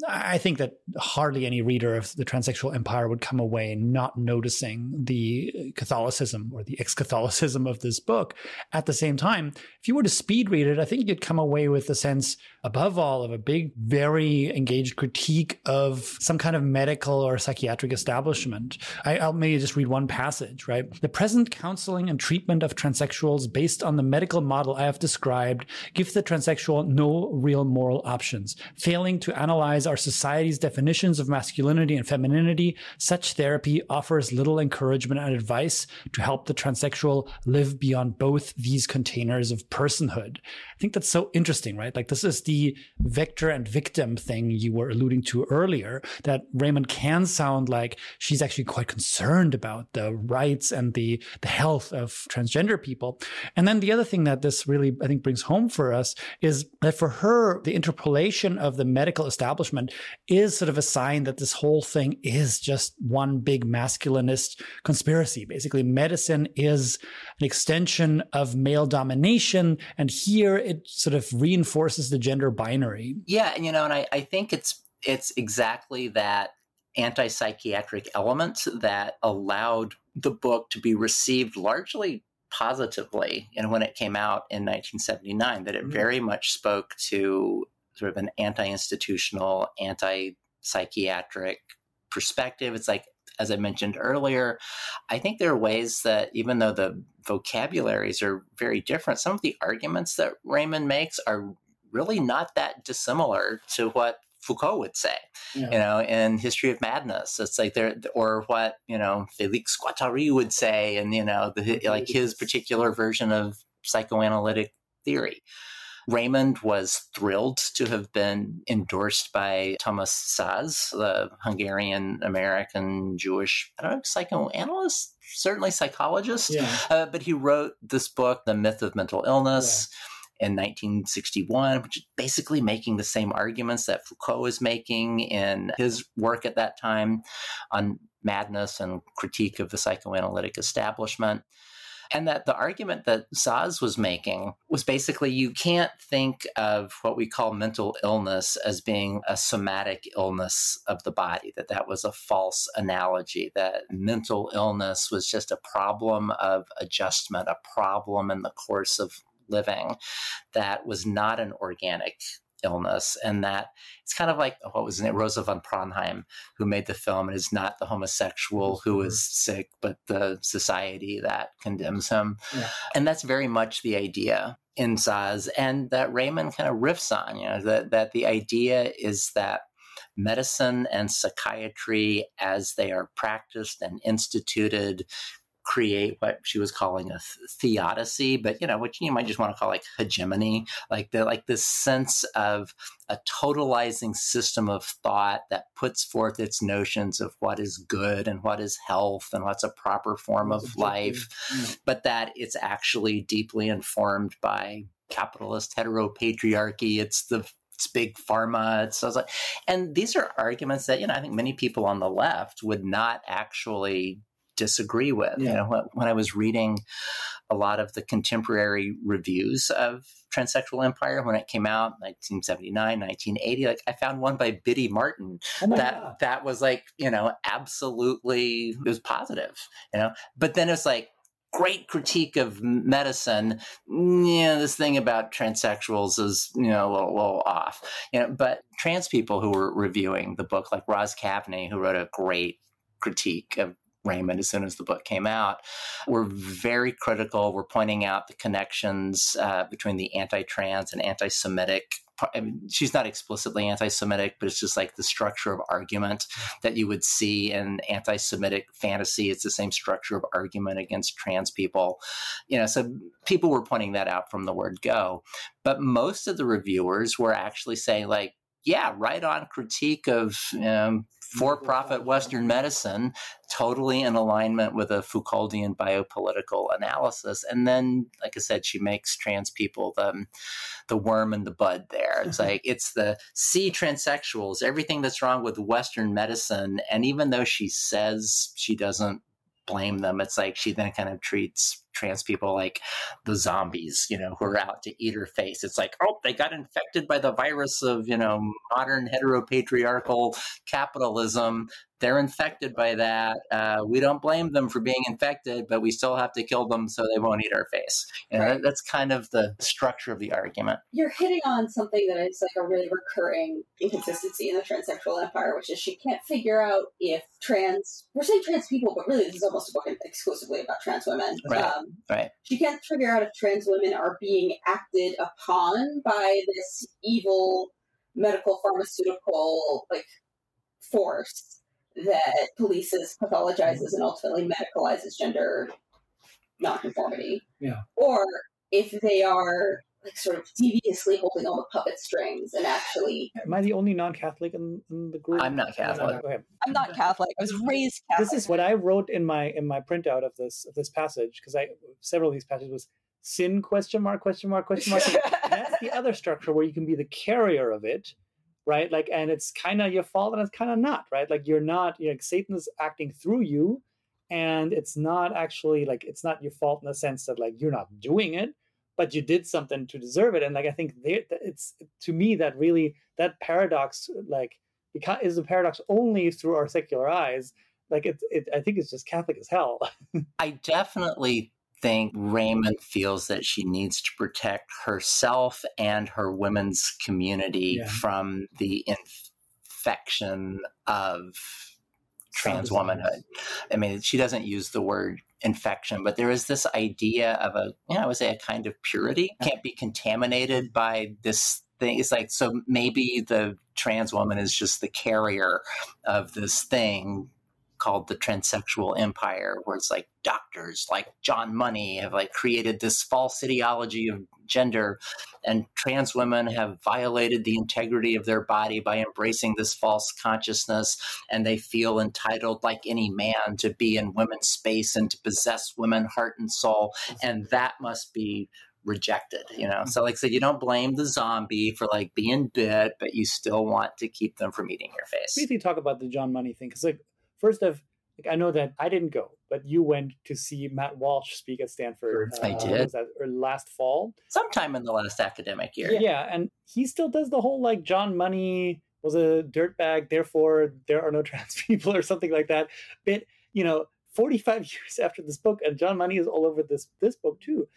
I think that hardly any reader of the transsexual empire would come away not noticing the Catholicism or the ex Catholicism of this book. At the same time, if you were to speed read it, I think you'd come away with the sense above all, of a big, very engaged critique of some kind of medical or psychiatric establishment. I, will maybe just read one passage, right? The present counseling and treatment of transsexuals based on the medical model I have described give the transsexual no real moral options. Failing to analyze our society's definitions of masculinity and femininity, such therapy offers little encouragement and advice to help the transsexual live beyond both these containers of personhood. I think that's so interesting, right? Like this is the victor and victim thing you were alluding to earlier, that Raymond can sound like she's actually quite concerned about the rights and the, the health of transgender people. And then the other thing that this really, I think, brings home for us is that for her, the interpolation of the medical establishment is sort of a sign that this whole thing is just one big masculinist conspiracy. Basically, medicine is an extension of male domination. And here it sort of reinforces the gender binary. Yeah. And, you know, and I, I think it's, it's exactly that anti-psychiatric element that allowed the book to be received largely positively and when it came out in 1979 that it mm-hmm. very much spoke to sort of an anti-institutional anti-psychiatric perspective it's like as i mentioned earlier i think there are ways that even though the vocabularies are very different some of the arguments that raymond makes are really not that dissimilar to what Foucault would say, yeah. you know, in History of Madness. It's like there, or what you know Felix Guattari would say, and you know, the, like his particular version of psychoanalytic theory. Raymond was thrilled to have been endorsed by Thomas Szasz, the Hungarian American Jewish, I don't know, psychoanalyst, certainly psychologist. Yeah. Uh, but he wrote this book, The Myth of Mental Illness. Yeah in 1961, which is basically making the same arguments that Foucault is making in his work at that time on madness and critique of the psychoanalytic establishment. And that the argument that Szasz was making was basically you can't think of what we call mental illness as being a somatic illness of the body, that that was a false analogy, that mental illness was just a problem of adjustment, a problem in the course of living that was not an organic illness. And that it's kind of like oh, what was it rosa von Praunheim who made the film and is not the homosexual who mm-hmm. is sick but the society that condemns him. Yeah. and that's very much the idea in Szasz and that Raymond kind of riffs on you know that that the idea is that medicine and psychiatry as they are practiced and instituted create what she was calling a theodicy, but you know, what you might just want to call like hegemony, like the like this sense of a totalizing system of thought that puts forth its notions of what is good and what is health and what's a proper form of life, yeah. but that it's actually deeply informed by capitalist heteropatriarchy. It's the it's big pharma. It's, so it's like, and these are arguments that you know I think many people on the left would not actually disagree with. Yeah. You know, when I was reading a lot of the contemporary reviews of Transsexual Empire when it came out, 1979, 1980, like I found one by Biddy Martin oh that God. that was like, you know, absolutely it was positive, you know. But then it's like great critique of medicine. Yeah, this thing about transsexuals is you know a little, little, off. You know, but trans people who were reviewing the book, like Roz Kaveney, who wrote a great critique of Raymond as soon as the book came out. We're very critical. We're pointing out the connections uh, between the anti trans and anti Semitic. I mean, she's not explicitly anti Semitic, but it's just like the structure of argument that you would see in anti Semitic fantasy. It's the same structure of argument against trans people. You know, so people were pointing that out from the word go. But most of the reviewers were actually saying, like, yeah, right on critique of um, for profit Western medicine, totally in alignment with a Foucauldian biopolitical analysis. And then, like I said, she makes trans people the, the worm and the bud there. It's like, it's the see transsexuals, everything that's wrong with Western medicine. And even though she says she doesn't blame them, it's like she then kind of treats trans people like the zombies, you know, who are out to eat her face. It's like, oh, they got infected by the virus of, you know, modern heteropatriarchal capitalism they're infected by that. Uh, we don't blame them for being infected, but we still have to kill them so they won't eat our face. You know, that's kind of the structure of the argument. You're hitting on something that is like a really recurring inconsistency in the transsexual empire, which is she can't figure out if trans, we're saying trans people, but really this is almost a book exclusively about trans women. Right. Um, right. She can't figure out if trans women are being acted upon by this evil medical pharmaceutical like force that polices, pathologizes, and ultimately medicalizes gender nonconformity. Yeah. Or if they are like sort of deviously holding all the puppet strings and actually. Am I the only non-Catholic in, in the group? I'm not Catholic. I'm not Catholic. I was raised Catholic. This is what I wrote in my in my printout of this of this passage because I several of these passages was sin question mark question mark question mark. <laughs> that's the other structure where you can be the carrier of it right? Like, and it's kind of your fault and it's kind of not, right? Like, you're not, you know, like Satan is acting through you, and it's not actually like it's not your fault in the sense that like you're not doing it, but you did something to deserve it. And like, I think it's to me that really that paradox, like, is a paradox only through our secular eyes. Like, it, it I think it's just Catholic as hell. <laughs> I definitely think Raymond feels that she needs to protect herself and her women's community yeah. from the infection of trans womanhood. I mean, she doesn't use the word infection, but there is this idea of a, you know, I would say a kind of purity can't be contaminated by this thing. It's like, so maybe the trans woman is just the carrier of this thing called the transsexual empire where it's like doctors like john money have like created this false ideology of gender and trans women have violated the integrity of their body by embracing this false consciousness and they feel entitled like any man to be in women's space and to possess women heart and soul and that must be rejected you know? So like I said you don't blame the zombie for like being bit but you still want to keep them from eating your face. Briefly talk about the john money thing? Because like first of like I know that I didn't go, but you went to see Matt Walsh speak at Stanford. Uh, I did. that, or last fall? Sometime in the last academic year. Yeah, yeah, and he still does the whole like John Money was a dirtbag, therefore there are no <laughs> trans people or something like that. But you know, 45 <laughs> years after this book, and John Money is all over this this book too.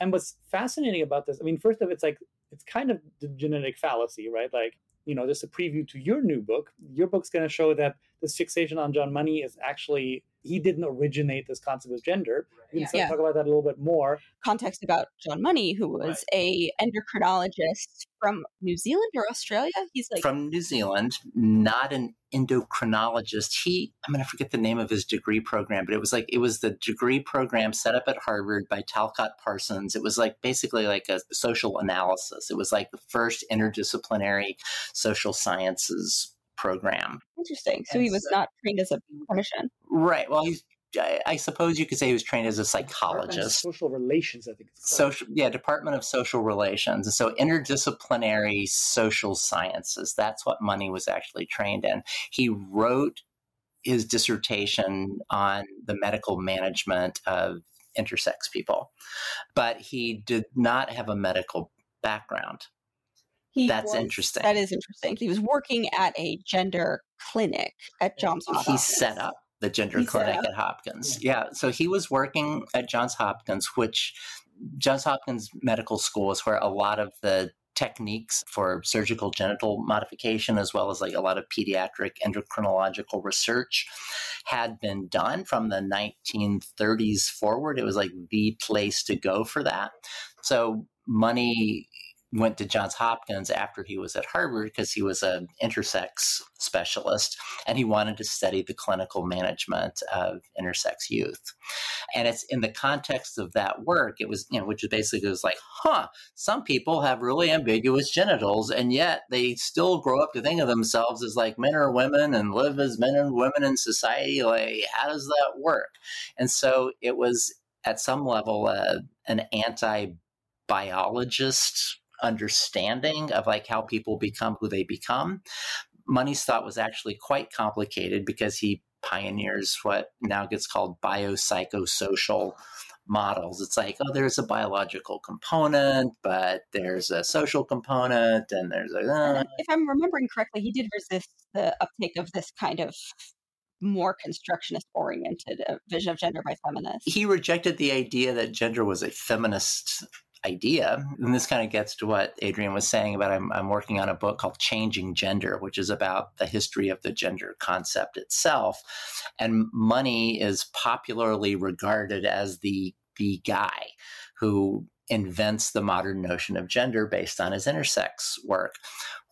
And what's fascinating about this, I mean, first of it's like it's kind of the genetic fallacy, right? Like you know, just a preview to your new book. Your book's going to show that this fixation on John Money is actually he didn't originate this concept of gender. We can yeah. talk about that a little bit more. Context about John Money, who was right. a endocrinologist from New Zealand or Australia. He's like from New Zealand, not an endocrinologist. He I'm going to forget the name of his degree program, but it was like it was the degree program set up at Harvard by Talcott Parsons. It was like basically like a social analysis. It was like the first interdisciplinary social sciences program. Interesting. So and he was so, not trained as a clinician. Right. Well, he's I suppose you could say he was trained as a psychologist. Social relations, I think. social, yeah, Department of Social Relations. And so interdisciplinary social sciences. That's what Money was actually trained in. He wrote his dissertation on the medical management of intersex people, but he did not have a medical background. He That's was, interesting. That is interesting. He was working at a gender clinic at Johns Hopkins. He set up the gender he clinic at Hopkins. Yeah. yeah. So he was working at Johns Hopkins, which Johns Hopkins Medical School is where a lot of the techniques for surgical genital modification as well as like a lot of pediatric endocrinological research had been done from the 1930s forward it was like the place to go for that so money went to Johns Hopkins after he was at Harvard because he was an intersex specialist and he wanted to study the clinical management of intersex youth. And it's in the context of that work, it was, you know, which basically was like, huh, some people have really ambiguous genitals and yet they still grow up to think of themselves as like men or women and live as men and women in society. Like, how does that work? And so it was at some level uh, an anti biologist understanding of like how people become who they become. Money's thought was actually quite complicated because he pioneers what now gets called biopsychosocial models. It's like, oh, there's a biological component, but there's a social component, and there's a. Uh. If I'm remembering correctly, he did resist the uptake of this kind of more constructionist oriented uh, vision of gender by feminists. He rejected the idea that gender was a feminist idea. Mm-hmm. And this kind of gets to what Adrian was saying about I'm, I'm working on a book called Changing Gender, which is about the history of the gender concept itself. And money is popularly regarded as the the guy who invents the modern notion of gender based on his intersex work,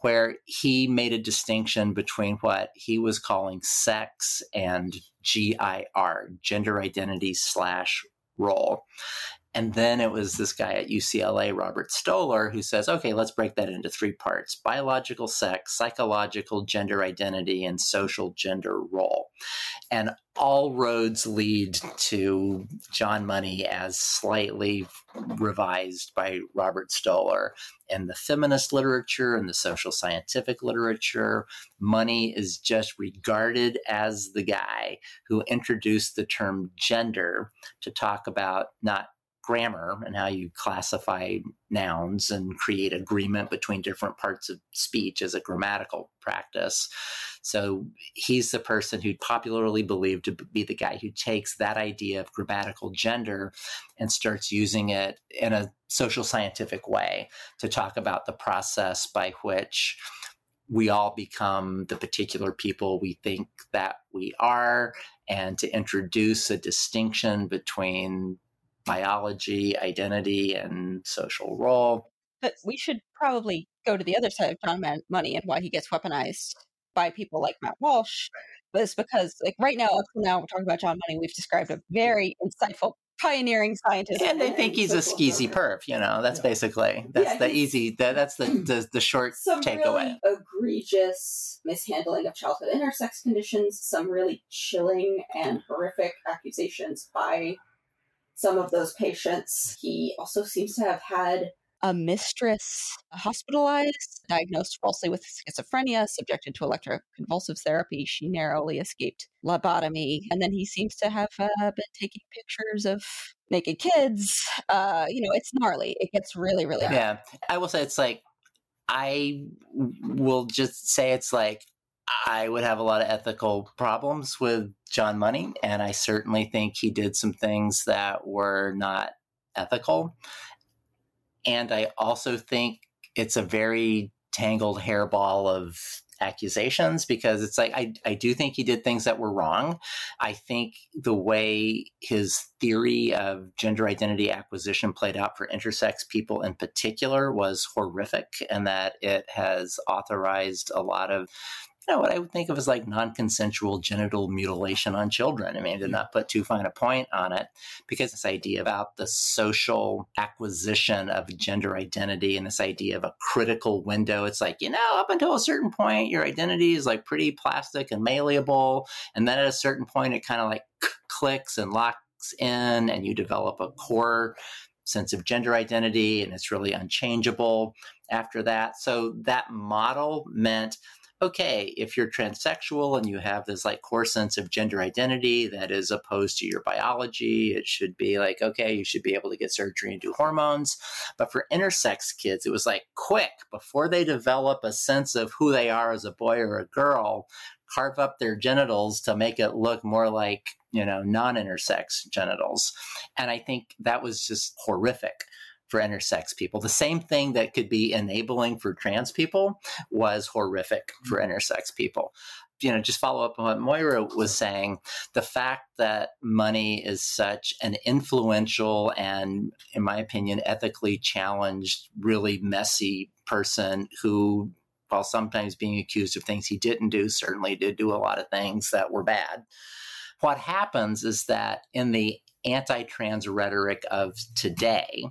where he made a distinction between what he was calling sex and GIR, gender identity slash role. And then it was this guy at UCLA, Robert Stoller, who says, okay, let's break that into three parts biological sex, psychological gender identity, and social gender role. And all roads lead to John Money as slightly revised by Robert Stoller. In the feminist literature and the social scientific literature, Money is just regarded as the guy who introduced the term gender to talk about not grammar and how you classify nouns and create agreement between different parts of speech as a grammatical practice. So he's the person who popularly believed to be the guy who takes that idea of grammatical gender and starts using it in a social scientific way to talk about the process by which we all become the particular people we think that we are and to introduce a distinction between biology, identity, and social role. But we should probably go to the other side of John Money and why he gets weaponized by people like Matt Walsh. But it's because, like, right now, up to now, we're talking about John Money. We've described a very insightful, pioneering scientist, and they think he's a skeezy perv. You know, that's basically that's yeah, the easy. That, that's the, <clears throat> the the short some takeaway. Really egregious mishandling of childhood intersex conditions. Some really chilling and horrific accusations by some of those patients. He also seems to have had a mistress hospitalized, diagnosed falsely with schizophrenia, subjected to electroconvulsive therapy. She narrowly escaped lobotomy. And then he seems to have uh, been taking pictures of naked kids. Uh, you know, it's gnarly. It gets really, really. Yeah. I will say it's like, I will just say it's like I would have a lot of ethical problems with John Money, and I certainly think he did some things that were not ethical. And I also think it's a very tangled hairball of accusations because it's like I, I do think he did things that were wrong. I think the way his theory of gender identity acquisition played out for intersex people in particular was horrific and that it has authorized a lot of you know, what I would think of as like non consensual genital mutilation on children. I mean, I did hmm. not put too fine a point on it because this idea about the social acquisition of gender identity and this idea of a critical window, it's like, you know, up until a certain point, your identity is like pretty plastic and malleable. And then at a certain point, it kind of like clicks and locks in, and you develop a core sense of gender identity, and it's really unchangeable after that. So that model meant okay, if you're transsexual and you have this like core sense of gender identity that is opposed to your biology, it should be like, okay, you should be able to get surgery and do hormones. But for intersex kids, it was like quick before they develop a sense of who they are as a boy or a girl, carve up their genitals to make it look more like, you know, non intersex genitals. And I think that was just horrific for intersex people. The same thing that could be enabling for trans people was horrific for mm-hmm. intersex people. You know, just follow up on what Moira was saying. The fact that money is such an influential and, in my opinion, ethically challenged, really messy person who, while sometimes being accused of things he didn't do, certainly did do a lot of things that were bad. What happens is that in the anti trans rhetoric of today,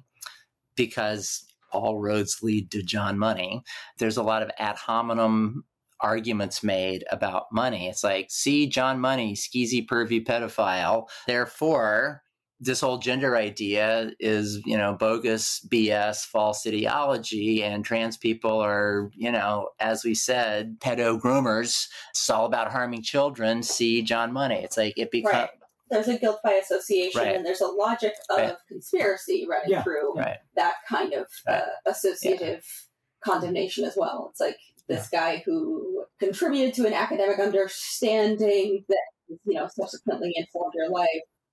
because all roads lead to John Money. There's a lot of ad hominem arguments made about money. It's like, see, John Money, skeezy, pervy pedophile. Therefore, this whole gender idea is, you know, bogus BS, false ideology, and trans people are, you know, as we said, pedo groomers. It's all about harming children. See John Money. It's like it becomes. Right there's a guilt by association Right. and there's a logic of Right. conspiracy running Yeah. through Right. that kind of Right. uh, associative condemnation as well. It's like this guy who contributed to an academic understanding that you know subsequently informed your life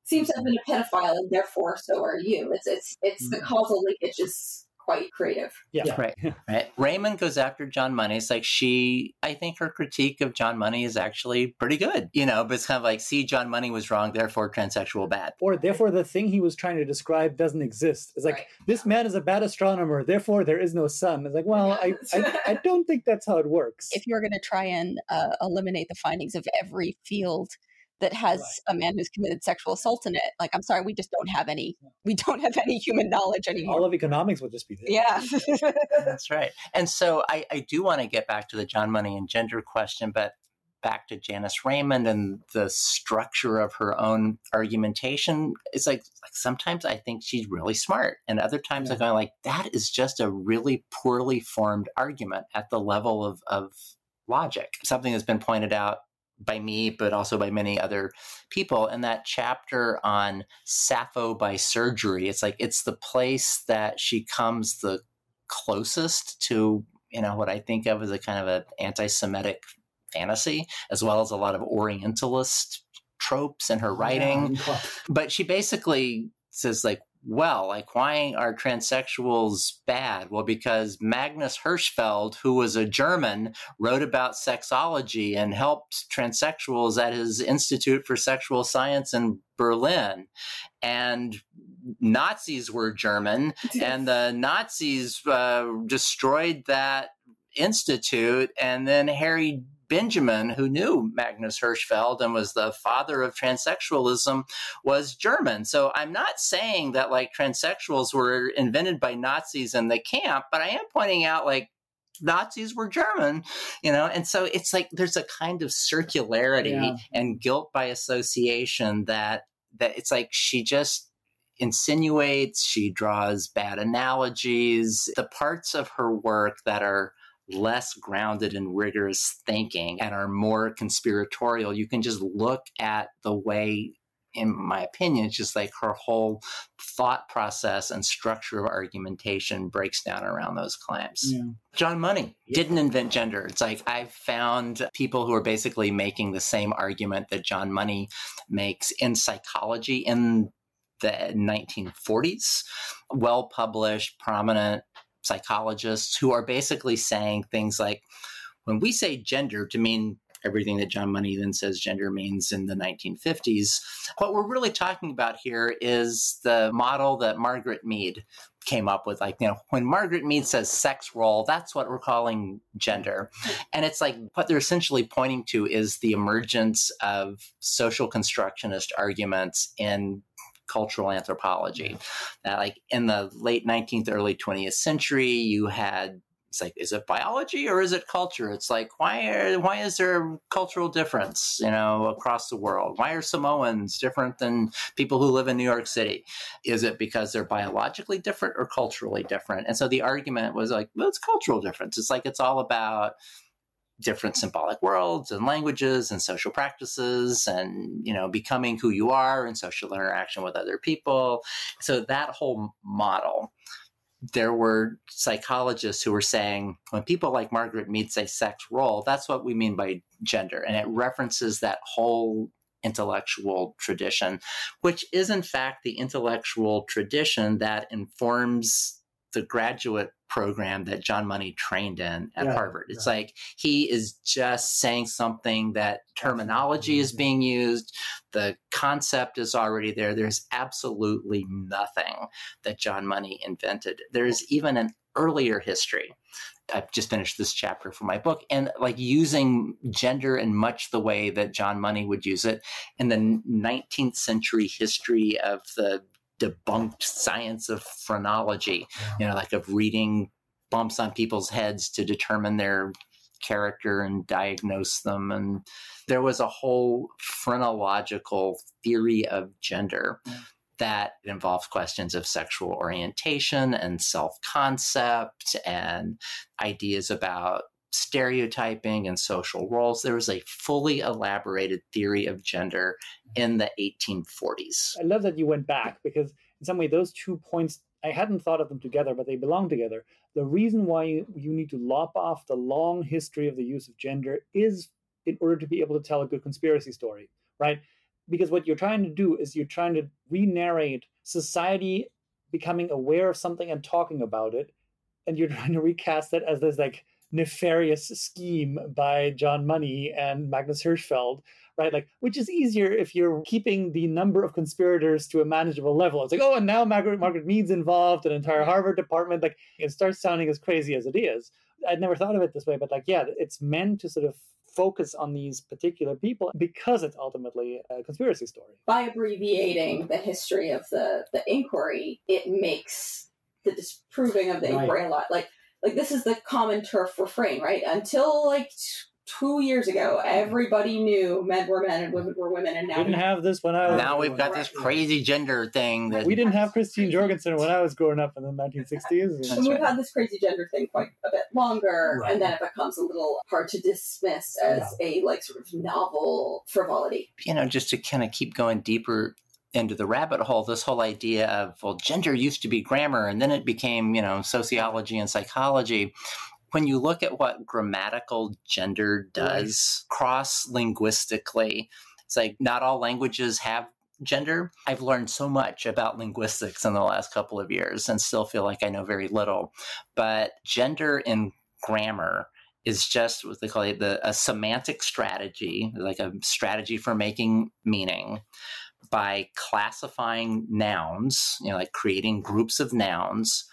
seems to have been a pedophile and therefore so are you. It's it's it's the Mhm. causal linkage is quite creative. Yeah. Right. Right. Raymond goes after John Money. It's like she, I think her critique of John Money is actually pretty good, you know, but it's kind of like, see, John Money was wrong, therefore transsexual bad. Or therefore the thing he was trying to describe doesn't exist. It's like Right. this man is a bad astronomer, therefore there is no sun. It's like, well, I, I, I <laughs> don't think that's how it works. if you're going to try and uh, eliminate the findings of every field that has a man who's committed sexual assault in it, like I'm sorry, we just don't have any. We don't have any human knowledge anymore. All of economics would just be there. yeah. <laughs> That's right. And so I, I do want to get back to the John Money and gender question, but back to Janice Raymond and the structure of her own argumentation. It's like, like sometimes I think she's really smart, and other times I'm going like, that is just a really poorly formed argument at the level of, of logic. Something that's been pointed out by me, but also by many other people. And that chapter on Sappho by surgery, it's like it's the place that she comes the closest to you know what I think of as a kind of an anti-Semitic fantasy, as well as a lot of Orientalist tropes in her writing. Yeah. But she basically says like, well, like why are transsexuals bad? Well, because Magnus Hirschfeld, who was a German, wrote about sexology and helped transsexuals at his Institute for Sexual Science in Berlin. And Nazis were German, <laughs> and the Nazis uh, destroyed that institute. And then Harry Benjamin, who knew Magnus Hirschfeld and was the father of transsexualism, was German. So I'm not saying that like transsexuals were invented by Nazis in the camp, but I am pointing out like Nazis were German, you know, and so it's like there's a kind of circularity Yeah. and guilt by association that that it's like she just insinuates, she draws bad analogies. The parts of her work that are less grounded in rigorous thinking and are more conspiratorial, you can just look at the way, in my opinion, it's just like her whole thought process and structure of argumentation breaks down around those claims. Yeah. John Money didn't invent gender. It's like I've found people who are basically making the same argument that John Money makes in psychology in the 1940s. Well published, prominent psychologists who are basically saying things like when we say gender to mean everything that John Money then says gender means in the 1950s, what we're really talking about here is the model that Margaret Mead came up with. Like, you know, when Margaret Mead says sex role, that's what we're calling gender. And it's like what they're essentially pointing to is the emergence of social constructionist arguments in cultural anthropology. That like in the late 19th, early 20th century, you had it's like is it biology or is it culture? It's like why are, why is there a cultural difference you know across the world? Why are samoans different than people who live in new york city? Is it because they're biologically different or culturally different? And so the argument was like well it's cultural difference. It's like it's all about different symbolic worlds and languages and social practices and you know becoming who you are and social interaction with other people so that whole model there were psychologists who were saying when people like Margaret Mead say sex role, that's what we mean by gender. And it references that whole intellectual tradition, which is in fact the intellectual tradition that informs the graduate program that John Money trained in at Yeah, Harvard. It's like he is just saying something that terminology is mm-hmm. being used, the concept is already there. There's absolutely nothing that John Money invented. There's even an earlier history. I've just finished this chapter for my book and like using gender in much the way that John Money would use it in the 19th century history of the debunked science of phrenology, you know, like of reading bumps on people's heads to determine their character and diagnose them. And there was a whole phrenological theory of gender. Mm. That involves questions of sexual orientation and self concept and ideas about stereotyping and social roles. There was a fully elaborated theory of gender in the 1840s. I love that you went back because, in some way, those two points, I hadn't thought of them together, but they belong together. The reason why you, need to lop off the long history of the use of gender is in order to be able to tell a good conspiracy story, right? Because what you're trying to do is you're trying to re narrate society becoming aware of something and talking about it. And you're <laughs> trying to recast it as this like nefarious scheme by John Money and Magnus Hirschfeld, right? Like, which is easier if you're keeping the number of conspirators to a manageable level. It's like, oh, and now Margaret, Margaret Mead's involved, an entire Harvard department. Like, it starts sounding as crazy as it is. I'd never thought of it this way, but like, yeah, it's meant to sort of focus on these particular people because it's ultimately a conspiracy story. By abbreviating the history of the, the inquiry, it makes the disproving of the right. inquiry a lot like like this is the common TERF refrain, right? Until like two years ago, everybody knew men were men and women were women, and now we didn't have this when I was. Now we've got this crazy gender thing that we didn't have Christine Jorgensen when I was growing up in the 1960s. And we've had this crazy gender thing quite a bit longer, right. and then it becomes a little hard to dismiss as yeah. a like sort of novel frivolity. You know, just to kind of keep going deeper into the rabbit hole this whole idea of well gender used to be grammar and then it became you know sociology and psychology when you look at what grammatical gender does right. cross linguistically, it's like not all languages have gender. I've learned so much about linguistics in the last couple of years and still feel like I know very little. But gender in grammar is just what they call it the, a semantic strategy, like a strategy for making meaning by classifying nouns, you know, like creating groups of nouns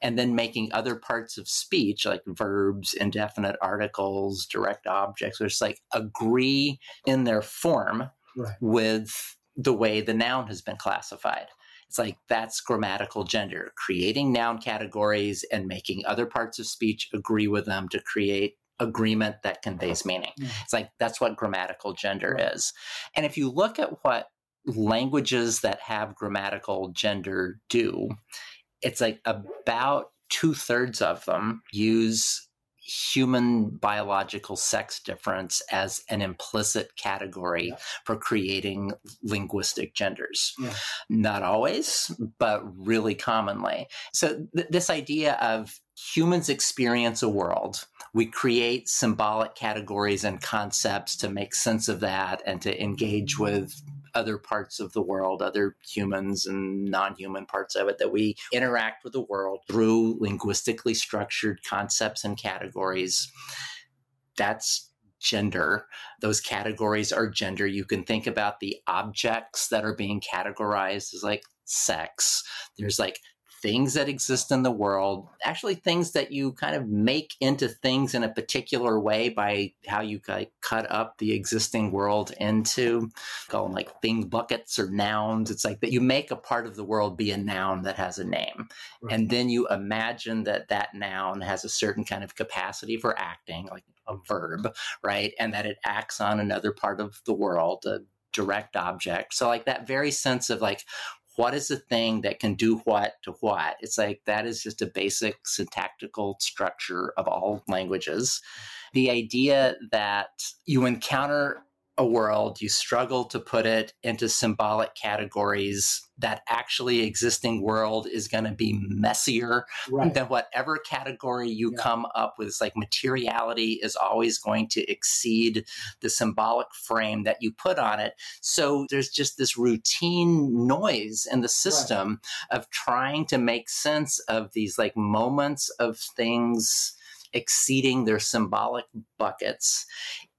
and then making other parts of speech like verbs, indefinite articles, direct objects, which like agree in their form right. with the way the noun has been classified. It's like that's grammatical gender, creating noun categories and making other parts of speech agree with them to create agreement that conveys meaning. Mm. It's like that's what grammatical gender is. And if you look at what languages that have grammatical gender do, it's like about two thirds of them use human biological sex difference as an implicit category yeah. for creating linguistic genders. Yeah. Not always, but really commonly. So, th- this idea of humans experience a world. We create symbolic categories and concepts to make sense of that and to engage mm-hmm. with other parts of the world, other humans and non human parts of it, that we interact with the world through linguistically structured concepts and categories. That's gender. Those categories are gender. You can think about the objects that are being categorized as like sex. There's like things that exist in the world, actually things that you kind of make into things in a particular way by how you like, cut up the existing world into, call them like thing buckets or nouns. It's like that you make a part of the world be a noun that has a name. Right. And then you imagine that that noun has a certain kind of capacity for acting, like a verb, right? And that it acts on another part of the world, a direct object. So like that very sense of like what is the thing that can do what to what? It's like that is just a basic syntactical structure of all languages. The idea that you encounter a world, you struggle to put it into symbolic categories. That actually existing world is going to be messier right. than whatever category you yeah. come up with. It's like materiality is always going to exceed the symbolic frame that you put on it. So there's just this routine noise in the system right. of trying to make sense of these like moments of things exceeding their symbolic buckets.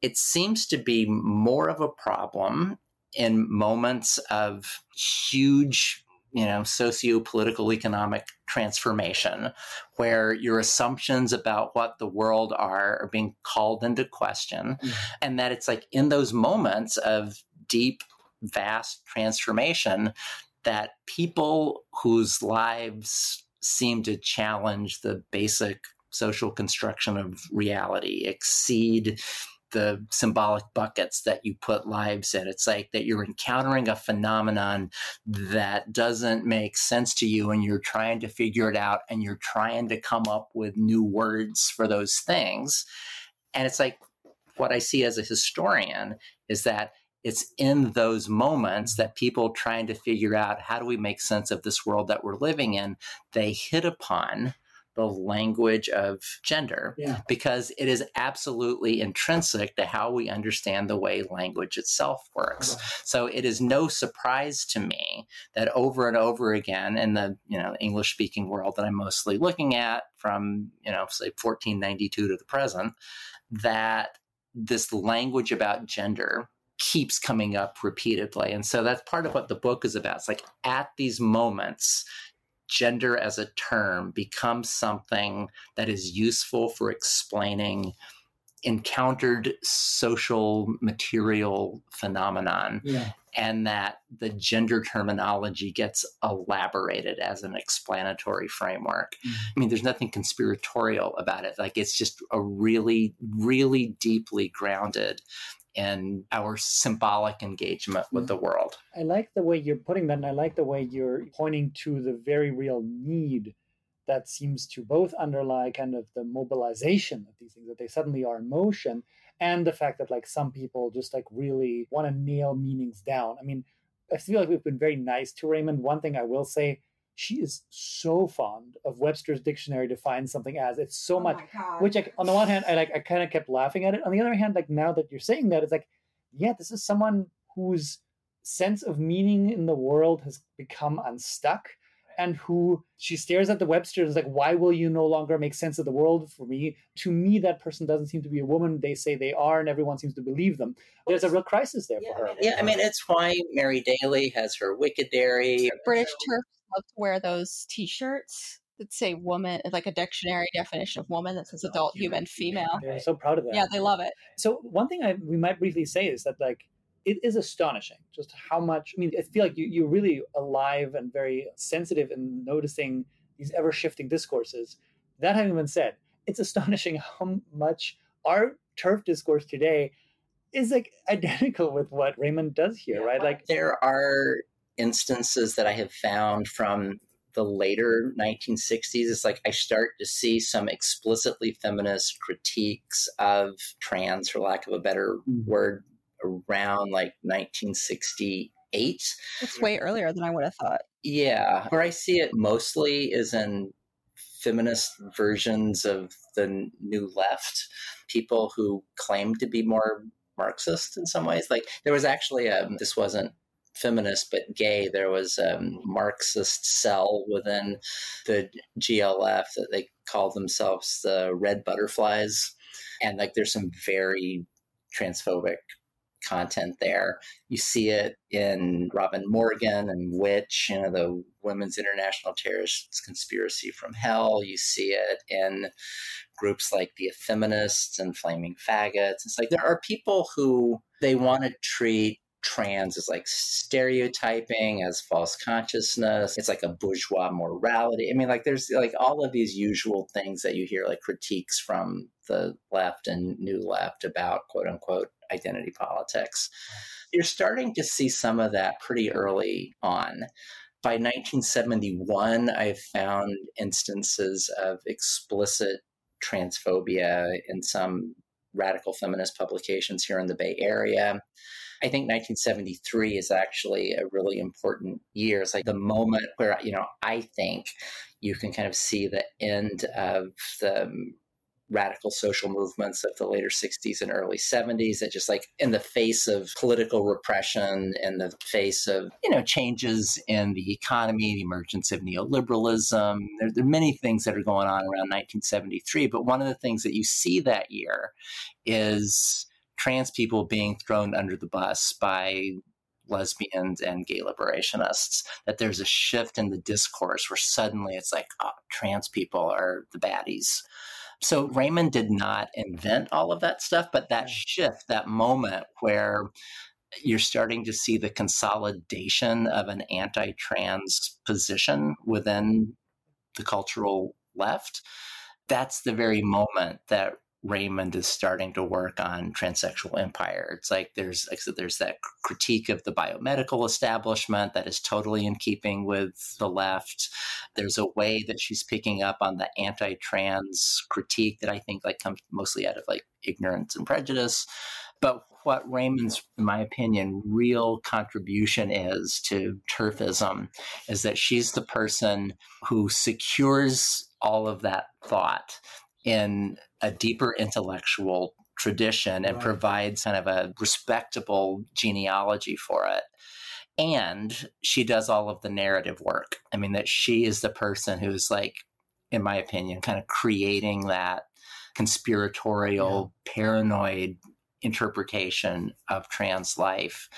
It seems to be more of a problem in moments of huge you know socio-political economic transformation where your assumptions about what the world are are being called into question mm-hmm. and that it's like in those moments of deep vast transformation that people whose lives seem to challenge the basic social construction of reality, exceed the symbolic buckets that you put lives in. It's like that you're encountering a phenomenon that doesn't make sense to you and you're trying to figure it out and you're trying to come up with new words for those things. And it's like what I see as a historian is that it's in those moments that people trying to figure out how do we make sense of this world that we're living in, they hit upon the language of gender Yeah. because it is absolutely intrinsic to how we understand the way language itself works. Uh-huh. So it is no surprise to me that over and over again in the you know English speaking world that I'm mostly looking at from you know say 1492 to the present that this language about gender keeps coming up repeatedly. And so that's part of what the book is about. It's like at these moments gender as a term becomes something that is useful for explaining encountered social material phenomenon Yeah. and that the gender terminology gets elaborated as an explanatory framework. Mhm. I mean, there's nothing conspiratorial about it. Like, it's just a really, really deeply grounded in our symbolic engagement with mm. the world. I like the way you're putting that, and I like the way you're pointing to the very real need that seems to both underlie kind of the mobilization of these things, that they suddenly are in motion, and the fact that like some people just like really want to nail meanings down. I mean, I feel like we've been very nice to Raymond. One thing I will say, she is so fond of Webster's dictionary to find something as. It's so Oh much which like on the one hand i like i kind of kept laughing at it. On the other hand like now that you're saying that it's like yeah this is someone whose sense of meaning in the world has become unstuck and who she stares at the webster and is like why will you no longer make sense of the world for me? To me that person doesn't seem to be a woman. They say they are and everyone seems to believe them. There's a real crisis there Yeah, for her. Yeah, I mean, it's why Mary Daly has her Wickedary. British TERFs love to wear those T-shirts that say "woman," like a dictionary definition of woman that says oh, adult human female. they're so proud of that Yeah, they love it. So one thing I we might briefly say is that like it is astonishing just how much I mean I feel like you, you're really alive and very sensitive in noticing these ever shifting discourses. That having been said, it's astonishing <laughs> how much our TERF discourse today is like <laughs> identical with what Raymond does here, right? Like there are instances that I have found from the later 1960s. It's like I start to see some explicitly feminist critiques of trans, for lack of a better mm. word, around like 1968. It's way earlier than I would have thought. Yeah, where I see it mostly is in feminist versions of the New Left, people who claim to be more Marxist in some ways. Like there was actually a this wasn't feminist but gay. There was a Marxist cell within the GLF that they called themselves the Red Butterflies, and like there's some very transphobic content there. You see it in Robin Morgan and Witch, you know, the Women's International Terrorist Conspiracy from Hell. You see it in groups like the Effeminists and Flaming Faggots. It's like there are people who they want to treat trans as like stereotyping, as false consciousness. It's like a bourgeois morality. I mean, like there's like all of these usual things that you hear, like critiques from the left and new left about quote unquote identity politics. You're starting to see some of that pretty early on. By 1971, I found instances of explicit transphobia in some radical feminist publications here in the Bay Area. I think 1973 is actually a really important year. It's like the moment where, you know, I think you can kind of see the end of the um, radical social movements of the later 60s and early 70s that just like in the face of political repression in the face of you know changes in the economy the emergence of neoliberalism there, there, are many things that are going on around 1973 but one of the things that you see that year is trans people being thrown under the bus by lesbians and gay liberationists that there's a shift in the discourse where suddenly it's like oh, trans people are the baddies. So Raymond did not invent all of that stuff, but that shift, that moment where you're starting to see the consolidation of an anti trans position within the cultural left, that's the very moment that Raymond is starting to work on transsexual empire. It's like there's like there's that critique of the biomedical establishment that is totally in keeping with the left. There's a way that she's picking up on the anti-trans critique that I think like comes mostly out of like ignorance and prejudice. But what Raymond's, in my opinion, real contribution is to TERFism is that she's the person who secures all of that thought in a deeper intellectual tradition and right. provides kind of a respectable genealogy for it. And she does all of the narrative work. I mean, that she is the person who's like, in my opinion, kind of creating that conspiratorial, yeah. paranoid interpretation of trans life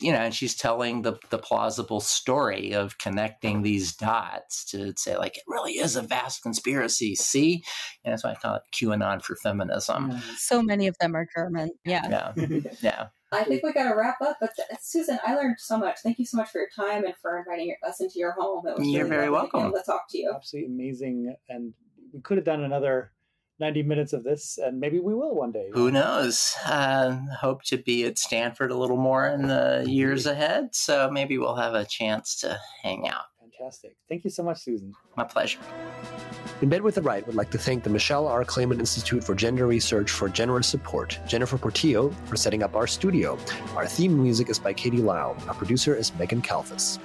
you know, and she's telling the the plausible story of connecting these dots to say like it really is a vast conspiracy. See, and that's why I call it QAnon for feminism. So many of them are German. Yeah, yeah, <laughs> yeah. I think we got to wrap up. But uh, Susan, I learned so much. Thank you so much for your time and for inviting us into your home. It was You're really very welcome. to talk to you. Absolutely amazing, and we could have done another 90 minutes of this, and maybe we will one day. Who knows? Uh, hope to be at Stanford a little more in the years ahead, so maybe we'll have a chance to hang out. Fantastic. Thank you so much, Susan. My pleasure. In Bed with the Right would like to thank the Michelle R. Clayman Institute for Gender Research for generous support, Jennifer Portillo for setting up our studio. Our theme music is by Katie Lau. Our producer is Megan Calvis.